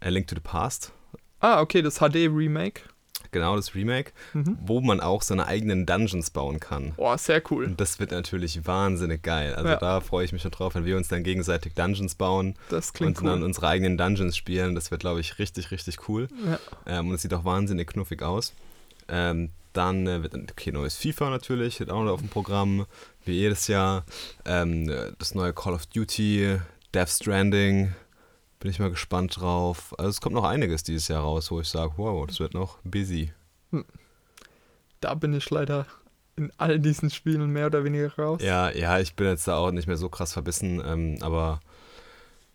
Speaker 2: A Link to the Past.
Speaker 1: Ah, okay, das HD-Remake.
Speaker 2: Genau, das Remake,
Speaker 1: Mhm.
Speaker 2: wo man auch seine eigenen Dungeons bauen kann.
Speaker 1: Boah, sehr cool.
Speaker 2: Und das wird natürlich wahnsinnig geil. Also
Speaker 1: Ja.
Speaker 2: da freue ich mich schon drauf, wenn wir uns dann gegenseitig Dungeons bauen
Speaker 1: Das klingt
Speaker 2: und dann
Speaker 1: cool.
Speaker 2: unsere eigenen Dungeons spielen. Das wird, glaube ich, richtig, richtig cool.
Speaker 1: Ja.
Speaker 2: Ähm, und es sieht auch wahnsinnig knuffig aus. Ähm, dann äh, wird, okay, neues FIFA natürlich, wird auch noch auf dem Programm, wie jedes Jahr. Ähm, äh, das neue Call of Duty, Death Stranding, bin ich mal gespannt drauf. Also es kommt noch einiges dieses Jahr raus, wo ich sage, wow, das wird noch busy.
Speaker 1: Da bin ich leider in all diesen Spielen mehr oder weniger raus.
Speaker 2: Ja, ja, ich bin jetzt da auch nicht mehr so krass verbissen, ähm, aber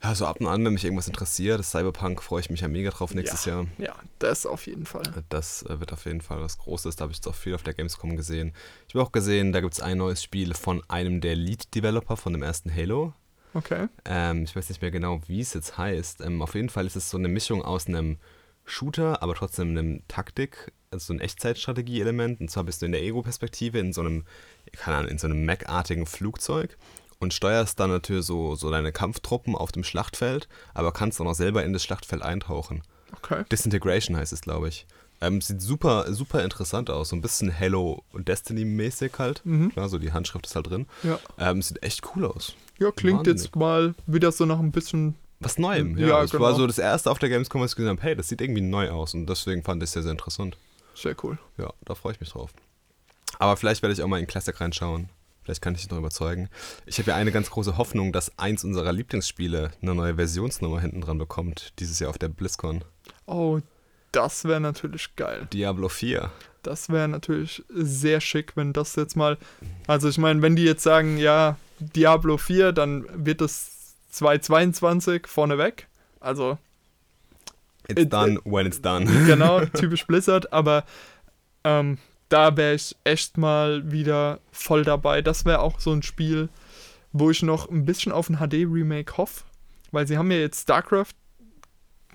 Speaker 2: ja, so ab und an, wenn mich irgendwas interessiert, das Cyberpunk, freue ich mich ja mega drauf nächstes Jahr.
Speaker 1: Ja, das auf jeden Fall.
Speaker 2: Das äh, wird auf jeden Fall was Großes. Da habe ich jetzt auch viel auf der Gamescom gesehen. Ich habe auch gesehen, da gibt es ein neues Spiel von einem der Lead-Developer von dem ersten Halo.
Speaker 1: Okay.
Speaker 2: Ähm, ich weiß nicht mehr genau, wie es jetzt heißt. Ähm, auf jeden Fall ist es so eine Mischung aus einem Shooter, aber trotzdem einem Taktik, also so ein Echtzeitstrategie-Element. Und zwar bist du in der Ego-Perspektive in so einem, keine Ahnung, in so einem Mac-artigen Flugzeug und steuerst dann natürlich so, so deine Kampftruppen auf dem Schlachtfeld, aber kannst auch noch selber in das Schlachtfeld eintauchen.
Speaker 1: Okay.
Speaker 2: Disintegration heißt es, glaube ich. Ähm, sieht super, super interessant aus. So ein bisschen und Destiny-mäßig halt.
Speaker 1: Mhm.
Speaker 2: Klar, so die Handschrift ist halt drin.
Speaker 1: Ja.
Speaker 2: Ähm, sieht echt cool aus.
Speaker 1: Ja, klingt
Speaker 2: Wahnsinnig.
Speaker 1: jetzt mal wieder so nach ein bisschen.
Speaker 2: Was Neuem,
Speaker 1: Ja,
Speaker 2: ja. Es
Speaker 1: genau.
Speaker 2: war so das erste auf der Gamescom, was ich gesehen habe, hey, das sieht irgendwie neu aus. Und deswegen fand ich es sehr, sehr interessant.
Speaker 1: Sehr cool.
Speaker 2: Ja, da freue ich mich drauf. Aber vielleicht werde ich auch mal in Classic reinschauen. Vielleicht kann ich dich noch überzeugen. Ich habe ja eine ganz große Hoffnung, dass eins unserer Lieblingsspiele eine neue Versionsnummer hinten dran bekommt, dieses Jahr auf der BlizzCon.
Speaker 1: Oh, das wäre natürlich geil.
Speaker 2: Diablo 4.
Speaker 1: Das wäre natürlich sehr schick, wenn das jetzt mal. Also, ich meine, wenn die jetzt sagen, ja, Diablo 4, dann wird das 2022 vorneweg. Also,
Speaker 2: It's
Speaker 1: It-
Speaker 2: done when it's done.
Speaker 1: genau, typisch Blizzard, aber ähm, da wäre ich echt mal wieder voll dabei. Das wäre auch so ein Spiel, wo ich noch ein bisschen auf ein HD-Remake hoffe, weil sie haben ja jetzt StarCraft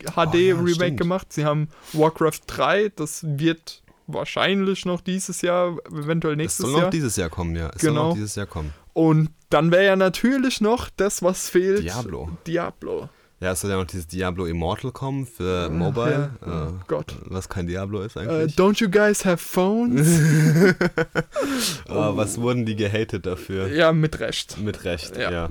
Speaker 1: HD-Remake
Speaker 2: stimmt.
Speaker 1: gemacht. Sie haben Warcraft 3, das wird wahrscheinlich noch dieses Jahr, eventuell
Speaker 2: Es
Speaker 1: nächstes
Speaker 2: soll noch
Speaker 1: Jahr.
Speaker 2: dieses Jahr kommen, ja. Es soll
Speaker 1: Genau.
Speaker 2: noch dieses Jahr kommen.
Speaker 1: Und dann wäre ja natürlich noch das, was fehlt.
Speaker 2: Diablo.
Speaker 1: Diablo.
Speaker 2: Ja, es soll ja noch dieses Diablo Immortal kommen für Mobile.
Speaker 1: ja. Oh Gott.
Speaker 2: Was kein Diablo ist
Speaker 1: Äh,
Speaker 2: eigentlich.
Speaker 1: don't you guys have phones?
Speaker 2: Aber was wurden die gehatet dafür?
Speaker 1: ja, mit Recht.
Speaker 2: Mit Recht,
Speaker 1: Ja.
Speaker 2: ja.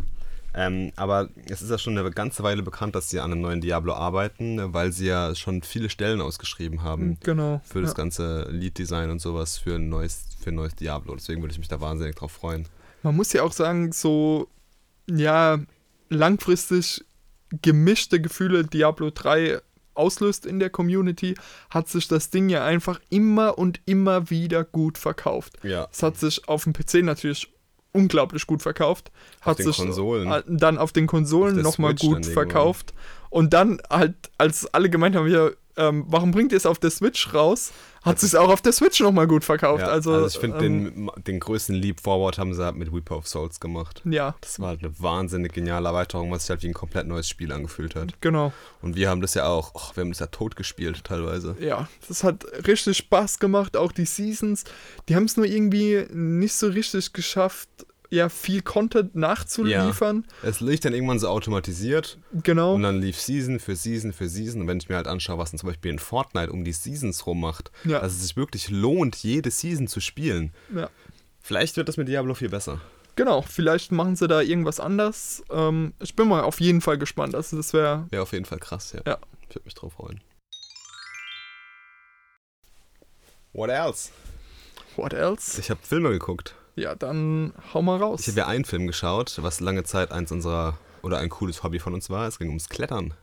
Speaker 2: Ähm, aber es ist ja schon eine ganze Weile bekannt, dass sie an einem neuen Diablo arbeiten, weil sie ja schon viele Stellen ausgeschrieben haben
Speaker 1: Genau.
Speaker 2: für das
Speaker 1: ja.
Speaker 2: ganze Lead-Design und sowas für ein neues, für ein neues Diablo. Deswegen würde ich mich da wahnsinnig drauf freuen.
Speaker 1: Man muss ja auch sagen, so, ja, langfristig gemischte Gefühle Diablo 3 auslöst in der Community, hat sich das Ding ja einfach immer und immer wieder gut verkauft.
Speaker 2: Ja.
Speaker 1: Es hat sich auf dem PC natürlich unglaublich gut verkauft. Hat
Speaker 2: den
Speaker 1: sich
Speaker 2: Konsolen.
Speaker 1: äh, dann auf den Konsolen
Speaker 2: Auf
Speaker 1: nochmal gut verkauft. Und dann halt, als alle gemeint haben, ja, ähm, warum bringt ihr es auf der Switch raus, hat es auch auf der Switch nochmal gut verkauft.
Speaker 2: Ja,
Speaker 1: also,
Speaker 2: also, ich finde,
Speaker 1: ähm,
Speaker 2: den, den größten Leap Forward haben sie halt mit Reaper of Souls gemacht.
Speaker 1: Ja,
Speaker 2: Das war halt eine wahnsinnig geniale Erweiterung, was sich halt wie ein komplett neues Spiel angefühlt hat.
Speaker 1: genau.
Speaker 2: Und wir haben das ja auch, och, wir haben das ja tot gespielt teilweise.
Speaker 1: Ja, das hat richtig Spaß gemacht, auch die Seasons. Die haben es nur irgendwie nicht so richtig geschafft, ja, viel Content nachzuliefern.
Speaker 2: Es liegt dann irgendwann so automatisiert
Speaker 1: Genau.
Speaker 2: und dann lief Season für Season für Season. Und wenn ich mir halt anschaue, was dann zum Beispiel in Fortnite um die Seasons rum macht,
Speaker 1: Ja.
Speaker 2: dass es sich wirklich lohnt, jede Season zu spielen.
Speaker 1: Ja.
Speaker 2: Vielleicht wird das mit Diablo viel besser.
Speaker 1: Genau, vielleicht machen sie da irgendwas anders. Ähm, ich bin mal auf jeden Fall gespannt. Also das wäre,
Speaker 2: Wäre auf jeden Fall krass, ja.
Speaker 1: Ja.
Speaker 2: Ich würde mich drauf freuen. What else?
Speaker 1: what else?
Speaker 2: Ich habe Filme geguckt.
Speaker 1: Ja, dann hau mal raus.
Speaker 2: Ich habe ja einen Film geschaut, was lange Zeit eins unserer oder ein cooles Hobby von uns war. Es ging ums Klettern.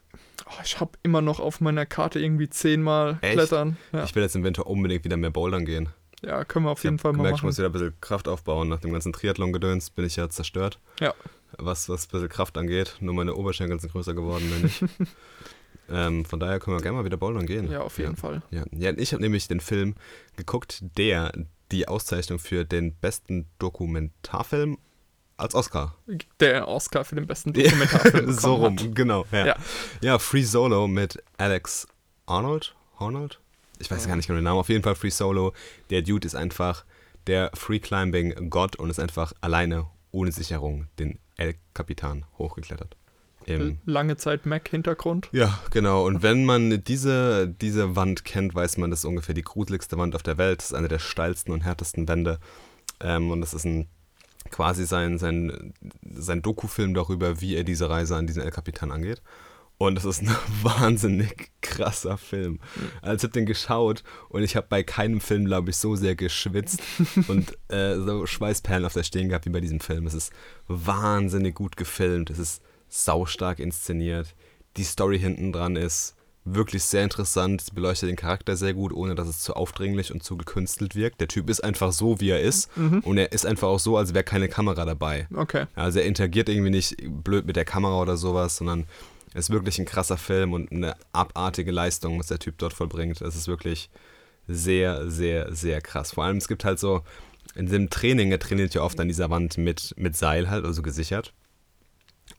Speaker 1: Oh, ich habe immer noch auf meiner Karte irgendwie zehnmal
Speaker 2: Echt?
Speaker 1: klettern. Ja.
Speaker 2: Ich will jetzt im Winter unbedingt wieder mehr bouldern gehen.
Speaker 1: ja, können wir auf
Speaker 2: Ich
Speaker 1: jeden Fall mal
Speaker 2: gemerkt, ich
Speaker 1: machen.
Speaker 2: muss wieder ein bisschen Kraft aufbauen. Nach dem ganzen Triathlon-Gedöns bin ich ja zerstört.
Speaker 1: Ja.
Speaker 2: Was, was ein bisschen Kraft angeht. Nur meine Oberschenkel sind größer geworden, mehr nicht. ähm, von daher können wir gerne mal wieder bouldern gehen.
Speaker 1: Ja, auf jeden Fall.
Speaker 2: Ja, ja ich habe nämlich den Film geguckt, der die Auszeichnung für den besten Dokumentarfilm als Oscar.
Speaker 1: Der Oscar für den besten Dokumentarfilm
Speaker 2: so rum,
Speaker 1: hat.
Speaker 2: genau. Ja.
Speaker 1: Ja.
Speaker 2: ja. Free Solo mit Alex Arnold. Arnold? Ich weiß gar nicht genau den Namen. Auf jeden Fall Free Solo. Der Dude ist einfach der Free Climbing Gott und ist einfach alleine ohne Sicherung den El Capitan hochgeklettert. Im,
Speaker 1: Lange Zeit Mac-Hintergrund.
Speaker 2: ja, genau. Und wenn man diese, diese Wand kennt, weiß man, das ist ungefähr die gruseligste Wand auf der Welt. Das ist eine der steilsten und härtesten Wände. Ähm, und das ist ein quasi sein, sein, sein Dokufilm darüber, wie er diese Reise an diesen El Capitan angeht. Und es ist ein wahnsinnig krasser Film. Also ich habe den geschaut und ich habe bei keinem Film, glaube ich, so sehr geschwitzt und äh, so Schweißperlen auf der Stirn gehabt wie bei diesem Film. Es ist wahnsinnig gut gefilmt. Es ist saustark inszeniert. Die Story hinten dran ist wirklich sehr interessant. Es beleuchtet den Charakter sehr gut, ohne dass es zu aufdringlich und zu gekünstelt wirkt. Der Typ ist einfach so, wie er ist. Und er ist einfach auch so, als wäre keine Kamera dabei.
Speaker 1: Okay.
Speaker 2: Also er interagiert irgendwie nicht blöd mit der Kamera oder sowas, sondern es ist wirklich ein krasser Film und eine abartige Leistung, was der Typ dort vollbringt. Es ist wirklich sehr, sehr, sehr krass. Vor allem, es gibt halt so, in dem Training, er trainiert ja oft an dieser Wand mit, mit Seil halt, also gesichert.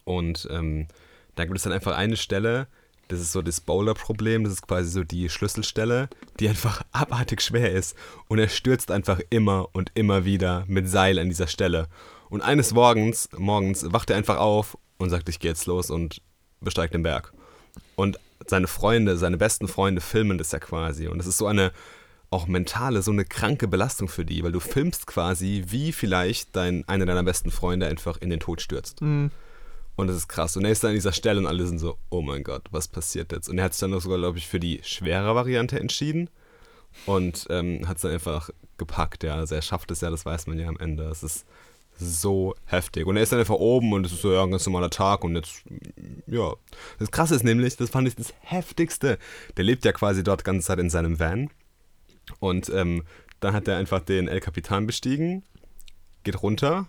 Speaker 2: Und ähm, da gibt es dann einfach eine Stelle, das ist so das Bowler-Problem, das ist quasi so die Schlüsselstelle, die einfach abartig schwer ist. Und er stürzt einfach immer und immer wieder mit Seil an dieser Stelle. Und eines Morgens, morgens wacht er einfach auf und sagt, ich gehe jetzt los und besteigt den Berg. Und seine Freunde, seine besten Freunde filmen das ja quasi. Und es ist so eine auch mentale, so eine kranke Belastung für die, weil du filmst quasi, wie vielleicht dein, einer deiner besten Freunde einfach in den Tod stürzt.
Speaker 1: Mhm.
Speaker 2: Und das ist krass. Und er ist dann an dieser Stelle und alle sind so, oh mein Gott, was passiert jetzt? Und er hat sich dann sogar, glaube ich, für die schwere Variante entschieden und ähm, hat es dann einfach gepackt, ja. Also er schafft es ja, das weiß man ja am Ende. Es ist so heftig. Und er ist dann einfach oben und es ist so ja, ein ganz normaler Tag und jetzt, ja. Das Krasse ist nämlich, das fand ich das Heftigste. Der lebt ja quasi dort die ganze Zeit in seinem Van und ähm, dann hat er einfach den El Capitan bestiegen, geht runter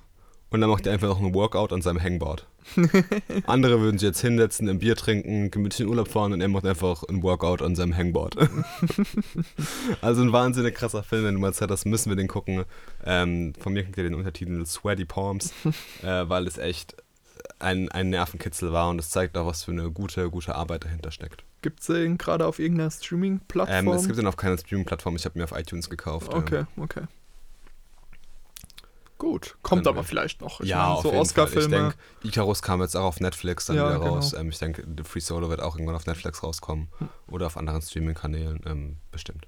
Speaker 2: und dann macht er einfach noch ein Workout an seinem Hangboard. Andere würden sich jetzt hinsetzen, ein Bier trinken, gemütlich in den Urlaub fahren und er macht einfach ein Workout an seinem Hangboard. also ein wahnsinnig krasser Film, wenn du mal Zeit hast, müssen wir den gucken. Ähm, von mir kriegt ihr den Untertitel Sweaty Palms, äh, weil es echt ein, ein Nervenkitzel war und es zeigt auch, was für eine gute, gute Arbeit dahinter steckt.
Speaker 1: Gibt es den gerade auf irgendeiner
Speaker 2: Ähm,
Speaker 1: Streaming-Plattform?
Speaker 2: es gibt den auf keiner Streaming-Plattform. Ich habe mir auf iTunes gekauft.
Speaker 1: Okay, okay. Gut, kommt aber vielleicht noch. Ich
Speaker 2: ja,
Speaker 1: meine,
Speaker 2: auf
Speaker 1: so
Speaker 2: Fall. Ich
Speaker 1: Oscar-Filme.
Speaker 2: denke, Icarus kam jetzt auch auf Netflix dann
Speaker 1: Ja,
Speaker 2: wieder
Speaker 1: genau.
Speaker 2: raus. Ähm, ich denke, The Free Solo wird auch irgendwann auf Netflix rauskommen.
Speaker 1: Hm.
Speaker 2: Oder auf anderen Streaming-Kanälen, ähm, bestimmt.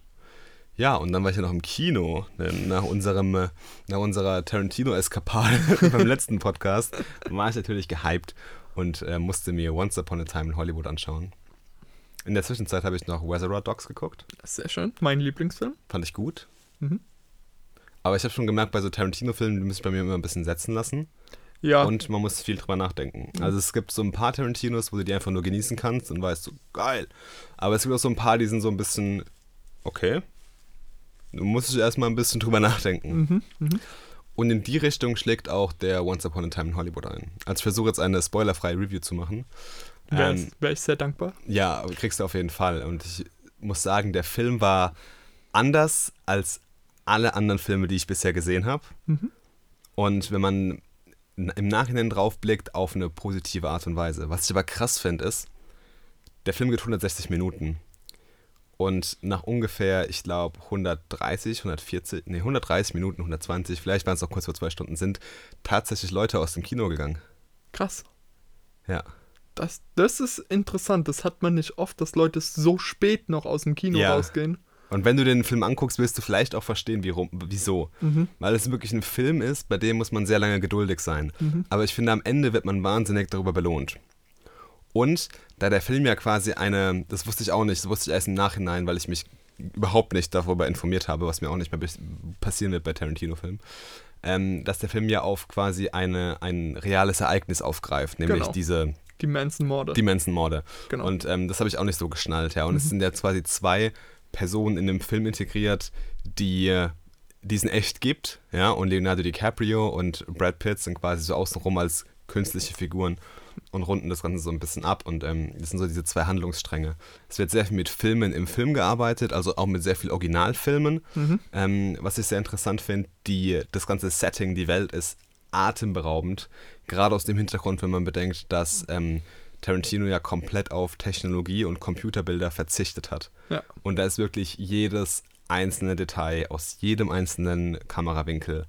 Speaker 2: Ja, und dann war ich ja noch im Kino, nach unserem, äh, nach unserer Tarantino-Eskapade beim letzten Podcast, war ich natürlich gehypt und äh, musste mir Once Upon a Time in Hollywood anschauen. In der Zwischenzeit habe ich noch Reservoir Dogs geguckt.
Speaker 1: Sehr schön. Mein Lieblingsfilm.
Speaker 2: Fand ich gut.
Speaker 1: Mhm.
Speaker 2: Aber ich habe schon gemerkt, bei so Tarantino-Filmen, die ich bei mir immer ein bisschen setzen lassen.
Speaker 1: Ja,
Speaker 2: Und man muss viel drüber nachdenken.
Speaker 1: Mhm.
Speaker 2: Also es gibt so ein paar Tarantinos, wo du die einfach nur genießen kannst und weißt so, geil. Aber es gibt auch so ein paar, die sind so ein bisschen, okay. Du musst erstmal ein bisschen drüber nachdenken.
Speaker 1: mhm, mhm.
Speaker 2: Und in die Richtung schlägt auch der Once Upon a Time in Hollywood ein. Also ich versuche jetzt eine spoilerfreie Review zu machen.
Speaker 1: wäre
Speaker 2: Ähm,
Speaker 1: wär ich sehr dankbar.
Speaker 2: ja, kriegst du auf jeden Fall. Und ich muss sagen, der Film war anders als alle anderen Filme, die ich bisher gesehen habe.
Speaker 1: Mhm.
Speaker 2: Und wenn man im Nachhinein drauf blickt, auf eine positive Art und Weise. Was ich aber krass finde, ist, der Film geht 160 Minuten. Und nach ungefähr, ich glaube, 130, 140, nee, 130 Minuten, 120, vielleicht waren es auch kurz vor zwei Stunden, sind tatsächlich Leute aus dem Kino gegangen.
Speaker 1: Krass.
Speaker 2: Ja.
Speaker 1: Das, das ist interessant. Das hat man nicht oft, dass Leute so spät noch aus dem Kino
Speaker 2: Ja.
Speaker 1: rausgehen.
Speaker 2: Und wenn du den Film anguckst, wirst du vielleicht auch verstehen, wie rum, wieso.
Speaker 1: Mhm.
Speaker 2: Weil es wirklich ein Film ist, bei dem muss man sehr lange geduldig sein.
Speaker 1: Mhm.
Speaker 2: Aber ich finde, am Ende wird man wahnsinnig darüber belohnt. Und da der Film ja quasi eine, das wusste ich auch nicht, das wusste ich erst im Nachhinein, weil ich mich überhaupt nicht darüber informiert habe, was mir auch nicht mehr passieren wird bei Tarantino-Filmen, ähm, dass der Film ja auf quasi eine, ein reales Ereignis aufgreift, nämlich
Speaker 1: Genau.
Speaker 2: diese
Speaker 1: Die Manson-Morde.
Speaker 2: die Manson-Morde.
Speaker 1: Genau.
Speaker 2: Und ähm, das habe ich auch nicht so geschnallt, ja. Und es sind ja quasi zwei Personen in dem Film integriert, die die es in echt gibt, ja. Und Leonardo DiCaprio und Brad Pitt sind quasi so außenrum als künstliche Figuren und runden das Ganze so ein bisschen ab. Und ähm, das sind so diese zwei Handlungsstränge. Es wird sehr viel mit Filmen im Film gearbeitet, also auch mit sehr viel Originalfilmen.
Speaker 1: Mhm.
Speaker 2: Ähm, was ich sehr interessant finde, die, das ganze Setting, die Welt ist atemberaubend. Gerade aus dem Hintergrund, wenn man bedenkt, dass ähm, Tarantino ja komplett auf Technologie und Computerbilder verzichtet hat.
Speaker 1: Ja.
Speaker 2: Und da ist wirklich jedes einzelne Detail aus jedem einzelnen Kamerawinkel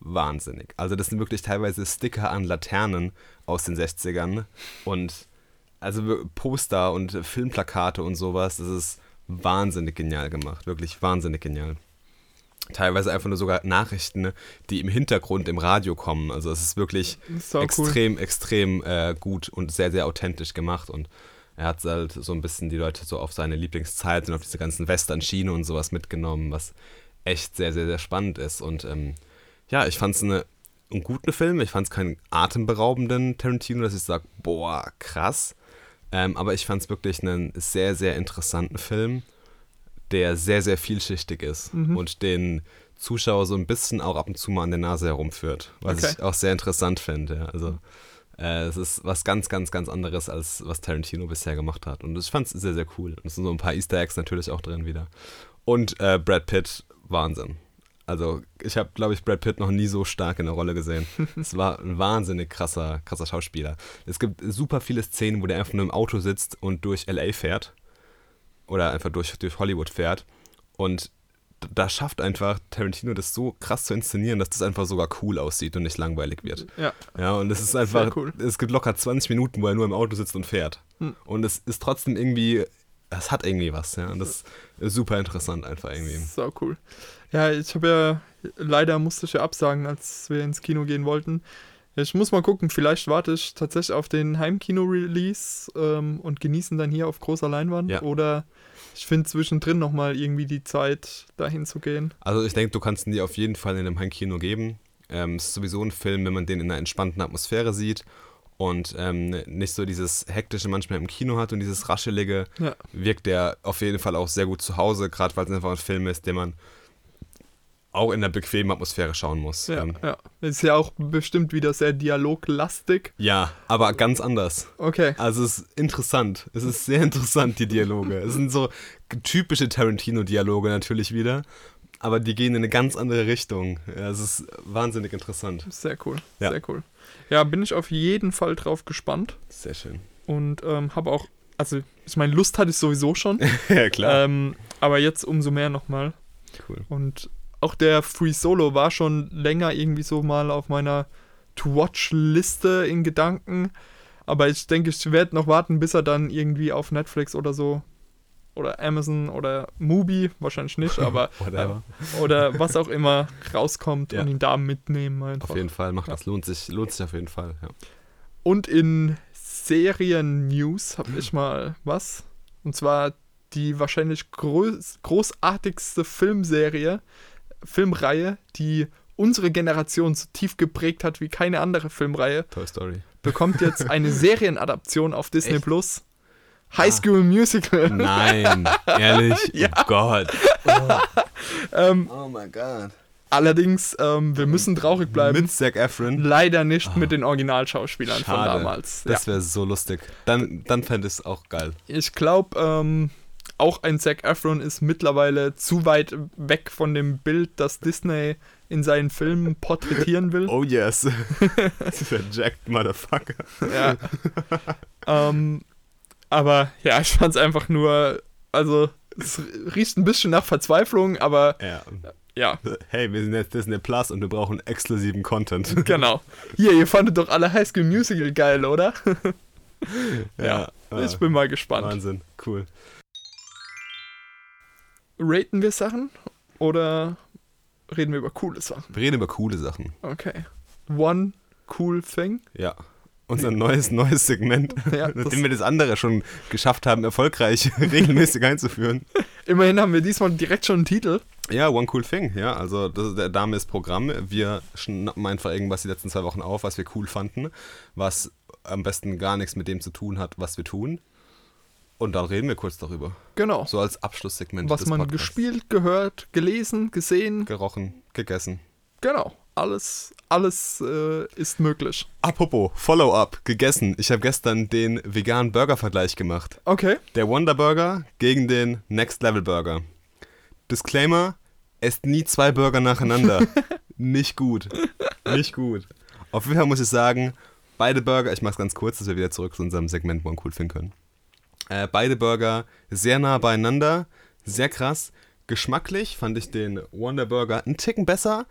Speaker 2: wahnsinnig. Also das sind wirklich teilweise Sticker an Laternen aus den 60ern und also Poster und Filmplakate und sowas, das ist wahnsinnig genial gemacht, wirklich wahnsinnig genial. Teilweise einfach nur sogar Nachrichten, die im Hintergrund im Radio kommen. Also es ist wirklich
Speaker 1: cool.
Speaker 2: extrem, extrem äh, gut und sehr, sehr authentisch gemacht. Und er hat halt so ein bisschen die Leute so auf seine Lieblingszeit und auf diese ganzen Western-Schiene und sowas mitgenommen, was echt sehr, sehr, sehr spannend ist. Und ähm, ja, ich fand es eine, einen guten Film. Ich fand es keinen atemberaubenden Tarantino, dass ich sage, boah, krass. Ähm, aber ich fand es wirklich einen sehr, sehr interessanten Film, der sehr, sehr vielschichtig ist
Speaker 1: Mhm.
Speaker 2: und den Zuschauer so ein bisschen auch ab und zu mal an der Nase herumführt, was
Speaker 1: Okay.
Speaker 2: ich auch sehr interessant finde. ja. Also äh, es ist was ganz, ganz, ganz anderes, als was Tarantino bisher gemacht hat. Und ich fand es sehr, sehr cool. Und es sind so ein paar Easter Eggs natürlich auch drin wieder. Und äh, Brad Pitt, Wahnsinn. Also ich habe, glaube ich, Brad Pitt noch nie so stark in der Rolle gesehen. Es war ein wahnsinnig krasser, krasser Schauspieler. Es gibt super viele Szenen, wo der einfach nur im Auto sitzt und durch LA fährt. Oder einfach durch, durch Hollywood fährt. Und da schafft einfach Tarantino das so krass zu inszenieren, dass das einfach sogar cool aussieht und nicht langweilig wird.
Speaker 1: Ja,
Speaker 2: Ja, und es ist einfach,
Speaker 1: cool.
Speaker 2: es gibt locker 20 Minuten, wo er nur im Auto sitzt und fährt.
Speaker 1: Hm.
Speaker 2: Und es ist trotzdem irgendwie, es hat irgendwie was, ja. Und das ist super interessant einfach irgendwie.
Speaker 1: sau cool. Ja, ich habe ja, leider musste ich ja absagen, als wir ins Kino gehen wollten. Ich muss mal gucken, vielleicht warte ich tatsächlich auf den Heimkino-Release ähm, und genießen dann hier auf großer Leinwand.
Speaker 2: Ja.
Speaker 1: Oder ich finde zwischendrin nochmal irgendwie die Zeit, dahin zu gehen.
Speaker 2: Also ich denke, du kannst ihn dir auf jeden Fall in einem Heimkino geben. Ähm, es ist sowieso ein Film, wenn man den in einer entspannten Atmosphäre sieht und ähm, nicht so dieses hektische manchmal im Kino hat und dieses raschelige,
Speaker 1: Ja.
Speaker 2: wirkt der auf jeden Fall auch sehr gut zu Hause, gerade weil es einfach ein Film ist, den man auch in einer bequemen Atmosphäre schauen muss.
Speaker 1: Ja,
Speaker 2: Ähm,
Speaker 1: ja. Ist ja auch bestimmt wieder sehr dialoglastig.
Speaker 2: ja, aber ganz anders.
Speaker 1: Okay.
Speaker 2: Also es ist interessant. Es ist sehr interessant, die Dialoge. Es sind so typische Tarantino-Dialoge natürlich wieder, aber die gehen in eine ganz andere Richtung. Ja, es ist wahnsinnig interessant.
Speaker 1: Sehr cool.
Speaker 2: Ja.
Speaker 1: Sehr cool. Ja, bin ich auf jeden Fall drauf gespannt
Speaker 2: Sehr schön.
Speaker 1: und ähm, habe auch also ich meine, Lust hatte ich sowieso schon.
Speaker 2: ja, klar.
Speaker 1: ähm, aber jetzt umso mehr nochmal.
Speaker 2: cool.
Speaker 1: Und auch der Free Solo war schon länger irgendwie so mal auf meiner To-Watch-Liste in Gedanken. Aber ich denke, ich werde noch warten, bis er dann irgendwie auf Netflix oder so oder Amazon oder Mubi, wahrscheinlich nicht, aber äh, oder was auch immer rauskommt
Speaker 2: Ja.
Speaker 1: und ihn da mitnehmen einfach.
Speaker 2: Auf jeden Fall, macht
Speaker 1: Ja.
Speaker 2: das. Lohnt sich, lohnt sich auf jeden Fall. Ja.
Speaker 1: Und in Serien-News habe ich mal was. Und zwar die wahrscheinlich groß, großartigste Filmserie, Filmreihe, die unsere Generation so tief geprägt hat wie keine andere Filmreihe,
Speaker 2: Toy Story.
Speaker 1: bekommt jetzt eine Serienadaption auf Disney
Speaker 2: Echt?
Speaker 1: Plus. High School Musical.
Speaker 2: Nein, ehrlich?
Speaker 1: Ja.
Speaker 2: Oh Gott.
Speaker 1: ähm,
Speaker 2: Oh mein Gott.
Speaker 1: allerdings, ähm, wir müssen traurig bleiben.
Speaker 2: Mit Zac Efron.
Speaker 1: Leider nicht mit den Originalschauspielern von
Speaker 2: Schade.
Speaker 1: damals. Ja.
Speaker 2: Das wäre so lustig. Dann, dann fände ich es auch geil.
Speaker 1: Ich glaube, ähm, auch ein Zac Efron ist mittlerweile zu weit weg von dem Bild, das Disney in seinen Filmen porträtieren will.
Speaker 2: Oh yes. Dieser Jacked Motherfucker.
Speaker 1: Ja. ähm, aber ja, ich fand es einfach nur, also es riecht ein bisschen nach Verzweiflung, aber
Speaker 2: Ja.
Speaker 1: ja,
Speaker 2: Hey, wir sind jetzt Disney Plus und wir brauchen exklusiven Content.
Speaker 1: genau. Hier, ihr fandet doch alle High School Musical geil, oder? Ja,
Speaker 2: ah,
Speaker 1: Ich bin mal gespannt.
Speaker 2: Wahnsinn. Cool.
Speaker 1: Raten wir Sachen oder reden wir über coole Sachen?
Speaker 2: Wir reden über coole Sachen.
Speaker 1: Okay. One cool thing.
Speaker 2: Ja. Unser neues, neues Segment,
Speaker 1: Ja, das-
Speaker 2: nachdem wir das andere schon geschafft haben, erfolgreich regelmäßig einzuführen.
Speaker 1: Immerhin haben wir diesmal direkt schon einen Titel.
Speaker 2: Ja, One Cool Thing, ja. Also das ist der Dame ist Programm. Wir schnappen einfach irgendwas die letzten zwei Wochen auf, was wir cool fanden, was am besten gar nichts mit dem zu tun hat, was wir tun. Und dann reden wir kurz darüber.
Speaker 1: Genau.
Speaker 2: So als Abschlusssegment.
Speaker 1: Was man
Speaker 2: Podcasts.
Speaker 1: gespielt, gehört, gelesen, gesehen.
Speaker 2: gerochen, gegessen.
Speaker 1: Genau. Alles, alles äh, ist möglich.
Speaker 2: Apropos, Follow-up, gegessen. Ich habe gestern den veganen Burger-Vergleich gemacht.
Speaker 1: Okay.
Speaker 2: Der Wonder Burger gegen den Next Level Burger. Disclaimer: Esst nie zwei Burger nacheinander. Nicht gut. Nicht gut. Auf jeden Fall muss ich sagen, beide Burger, ich mach's ganz kurz, dass wir wieder zurück zu unserem Segment One Cool finden können. Äh, beide Burger sehr nah beieinander, sehr krass. Geschmacklich fand ich den Wonder Burger einen Ticken besser.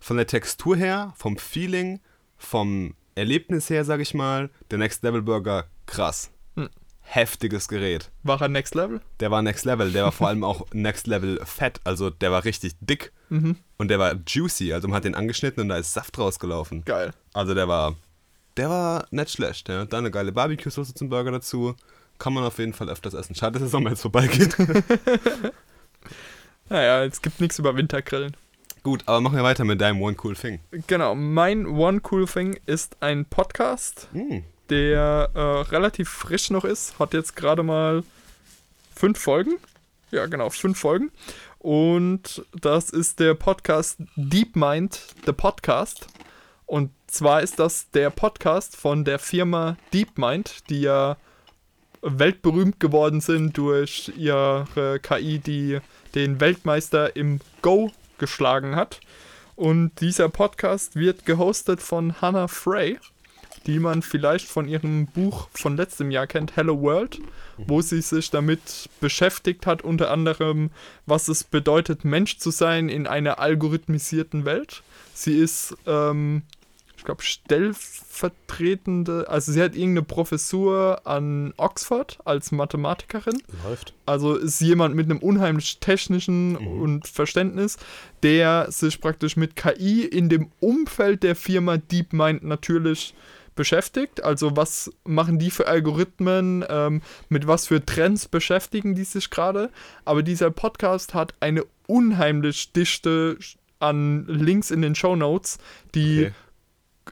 Speaker 2: Von der Textur her, vom Feeling, vom Erlebnis her, sag ich mal, der Next Level Burger krass.
Speaker 1: Hm.
Speaker 2: Heftiges Gerät.
Speaker 1: War er Next Level?
Speaker 2: Der war Next Level, der war vor allem auch Next Level fett, also der war richtig dick
Speaker 1: Mhm.
Speaker 2: und der war juicy, also man hat den angeschnitten und da ist Saft rausgelaufen.
Speaker 1: Geil.
Speaker 2: Also der war, der war nicht schlecht. Ja. Dann eine geile Barbecue-Soße zum Burger dazu. Kann man auf jeden Fall öfters essen. Schade, dass der Sommer jetzt vorbeigeht.
Speaker 1: Naja, es gibt nichts über Wintergrillen.
Speaker 2: Gut, aber machen wir weiter mit deinem One Cool Thing.
Speaker 1: Genau. Mein One Cool Thing ist ein Podcast,
Speaker 2: Hm.
Speaker 1: der äh, relativ frisch noch ist. Hat jetzt gerade mal fünf Folgen. Ja, genau, fünf Folgen. Und das ist der Podcast Deep Mind, the Podcast. Und zwar ist das der Podcast von der Firma DeepMind, die ja weltberühmt geworden sind durch ihre KI, die den Weltmeister im Go geschlagen hat. Und dieser Podcast wird gehostet von Hannah Frey, die man vielleicht von ihrem Buch von letztem Jahr kennt, Hello World, wo sie sich damit beschäftigt hat, unter anderem, was es bedeutet, Mensch zu sein in einer algorithmisierten Welt. Sie ist, ähm, ich glaube, stellvertretende, also sie hat irgendeine Professur an Oxford als Mathematikerin.
Speaker 2: Läuft.
Speaker 1: Also ist jemand mit einem unheimlich technischen und Verständnis, der sich praktisch mit KI in dem Umfeld der Firma DeepMind natürlich beschäftigt. Also was machen die für Algorithmen, ähm, mit was für Trends beschäftigen die sich gerade. Aber dieser Podcast hat eine unheimlich Dichte an Links in den Show Notes, die
Speaker 2: Okay.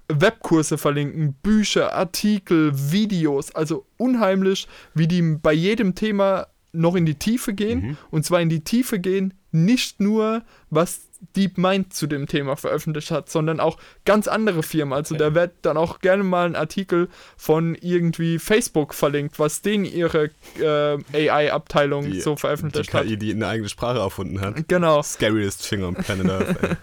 Speaker 1: Webkurse verlinken, Bücher, Artikel, Videos, also unheimlich, wie die bei jedem Thema noch in die Tiefe gehen.
Speaker 2: Mhm.
Speaker 1: Und zwar in die Tiefe gehen, nicht nur, was DeepMind zu dem Thema veröffentlicht hat, sondern auch ganz andere Firmen. Also da wird dann auch gerne mal ein Artikel von irgendwie Facebook verlinkt, was denen ihre äh, AI-Abteilung
Speaker 2: Die-
Speaker 1: so
Speaker 2: Die
Speaker 1: veröffentlicht hat.
Speaker 2: KI, die eine eigene Sprache erfunden hat.
Speaker 1: Genau.
Speaker 2: Scariest Finger am Planet Earth.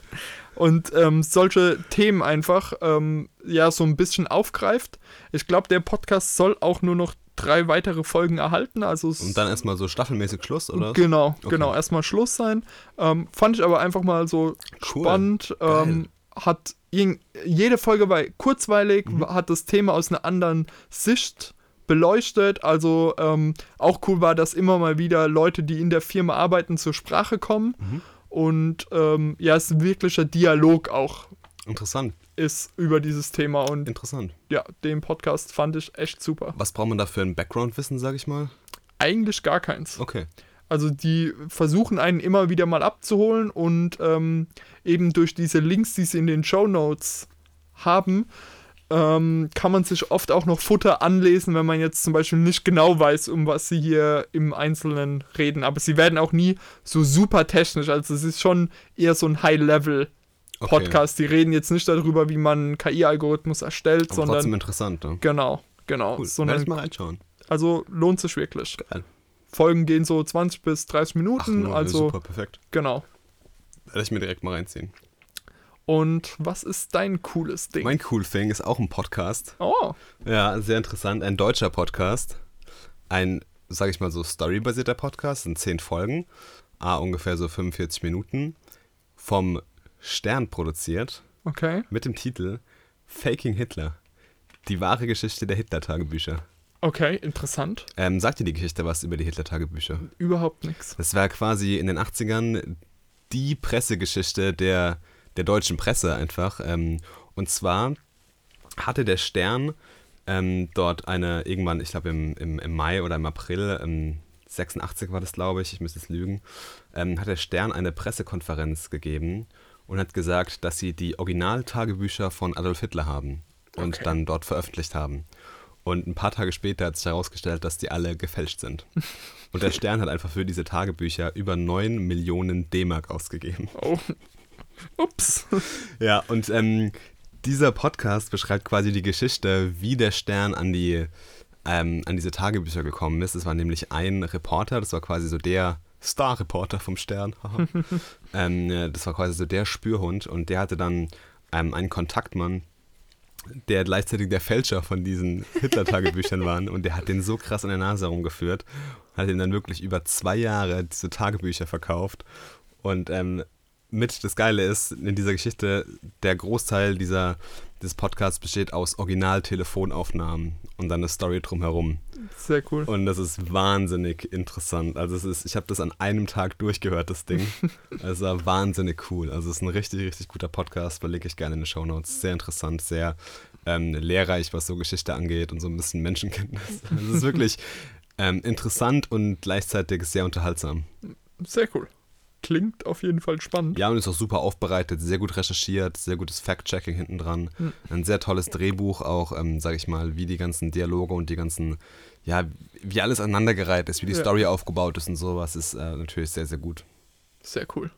Speaker 1: und ähm, solche Themen einfach ähm, ja so ein bisschen aufgreift. Ich glaube, der Podcast soll auch nur noch drei weitere Folgen erhalten. Also
Speaker 2: Und dann erstmal so staffelmäßig Schluss, oder?
Speaker 1: Genau,
Speaker 2: Okay.
Speaker 1: genau. Erstmal Schluss sein. Ähm, fand ich aber einfach mal so
Speaker 2: Cool.
Speaker 1: spannend. Ähm, hat jede Folge war kurzweilig,
Speaker 2: Mhm.
Speaker 1: hat das Thema aus einer anderen Sicht beleuchtet. Also ähm, auch cool war, dass immer mal wieder Leute, die in der Firma arbeiten, zur Sprache kommen.
Speaker 2: Mhm.
Speaker 1: Und ähm, ja, es ist ein wirklicher Dialog auch
Speaker 2: Interessant,
Speaker 1: ist über dieses Thema. Und
Speaker 2: interessant.
Speaker 1: ja, den Podcast fand ich echt super.
Speaker 2: Was braucht man da für ein Background-Wissen, sag ich mal?
Speaker 1: Eigentlich gar keins.
Speaker 2: Okay.
Speaker 1: Also die versuchen einen immer wieder mal abzuholen und ähm, eben durch diese Links, die sie in den Show Notes haben, ähm, kann man sich oft auch noch Futter anlesen, wenn man jetzt zum Beispiel nicht genau weiß, um was sie hier im Einzelnen reden. Aber sie werden auch nie so super technisch. Also es ist schon eher so ein High-Level-Podcast. Die reden jetzt nicht darüber, wie man einen KI-Algorithmus erstellt,
Speaker 2: Aber trotzdem
Speaker 1: sondern
Speaker 2: interessant, ne?
Speaker 1: genau, genau.
Speaker 2: Cool.
Speaker 1: Sondern,
Speaker 2: mal reinschauen.
Speaker 1: also lohnt sich wirklich.
Speaker 2: Geil.
Speaker 1: Folgen gehen so 20 bis 30
Speaker 2: Ach,
Speaker 1: Minuten,
Speaker 2: nur,
Speaker 1: also
Speaker 2: super, perfekt.
Speaker 1: genau.
Speaker 2: Werde ich mir direkt mal reinziehen.
Speaker 1: Und was ist dein cooles Ding?
Speaker 2: Mein Cool Thing ist auch ein Podcast.
Speaker 1: oh,
Speaker 2: Ja, sehr interessant. Ein deutscher Podcast. Ein, sag ich mal so, storybasierter Podcast. Sind zehn Folgen. Ah, ungefähr so 45 Minuten. Vom Stern produziert.
Speaker 1: okay.
Speaker 2: Mit dem Titel Faking Hitler. Die wahre Geschichte der Hitler-Tagebücher.
Speaker 1: Okay, interessant.
Speaker 2: Ähm, sagt dir die Geschichte was über die Hitler-Tagebücher?
Speaker 1: Überhaupt nichts.
Speaker 2: Das war quasi in den 80ern die Pressegeschichte der, der deutschen Presse einfach. Ähm, und zwar hatte der Stern ähm, dort eine, irgendwann, ich glaube im, im, im Mai oder im April, ähm, 86 war das, glaube ich, ich müsste es lügen, ähm, hat der Stern eine Pressekonferenz gegeben und hat gesagt, dass sie die Originaltagebücher von Adolf Hitler haben und
Speaker 1: Okay.
Speaker 2: dann dort veröffentlicht haben. Und ein paar Tage später hat sich herausgestellt, dass die alle gefälscht sind. Und der Stern hat einfach für diese Tagebücher über 9 Millionen D-Mark ausgegeben.
Speaker 1: Oh. Ups.
Speaker 2: Ja, und ähm, dieser Podcast beschreibt quasi die Geschichte, wie der Stern an die ähm, an diese Tagebücher gekommen ist. Es war nämlich ein Reporter, das war quasi so der Star-Reporter vom Stern. ähm, äh, das war quasi so der Spürhund und der hatte dann ähm, einen Kontaktmann, der gleichzeitig der Fälscher von diesen Hitler-Tagebüchern war. Und der hat den so krass an der Nase herumgeführt, hat ihm dann wirklich über zwei Jahre diese Tagebücher verkauft. Und ähm, mit das Geile ist, in dieser Geschichte, der Großteil dieser, des Podcasts besteht aus Original-Telefonaufnahmen und dann eine Story drumherum.
Speaker 1: Sehr cool.
Speaker 2: Und das ist wahnsinnig interessant. Also es ist, ich habe das an einem Tag durchgehört, das Ding. Es war wahnsinnig cool. Also es ist ein richtig, richtig guter Podcast, verlinke ich gerne in den Show Notes. Sehr interessant, sehr ähm, lehrreich, was so Geschichte angeht und so ein bisschen Menschenkenntnis. Also es ist wirklich ähm, interessant und gleichzeitig sehr unterhaltsam.
Speaker 1: Sehr cool. Klingt auf jeden Fall spannend.
Speaker 2: Ja, und ist auch super aufbereitet, sehr gut recherchiert, sehr gutes Fact-Checking hinten dran.
Speaker 1: Hm.
Speaker 2: Ein sehr tolles Drehbuch, auch, ähm, sag ich mal, wie die ganzen Dialoge und die ganzen, ja, wie alles aneinandergereiht ist, wie die
Speaker 1: Ja.
Speaker 2: Story aufgebaut ist und sowas, ist äh, natürlich sehr, sehr gut.
Speaker 1: Sehr cool.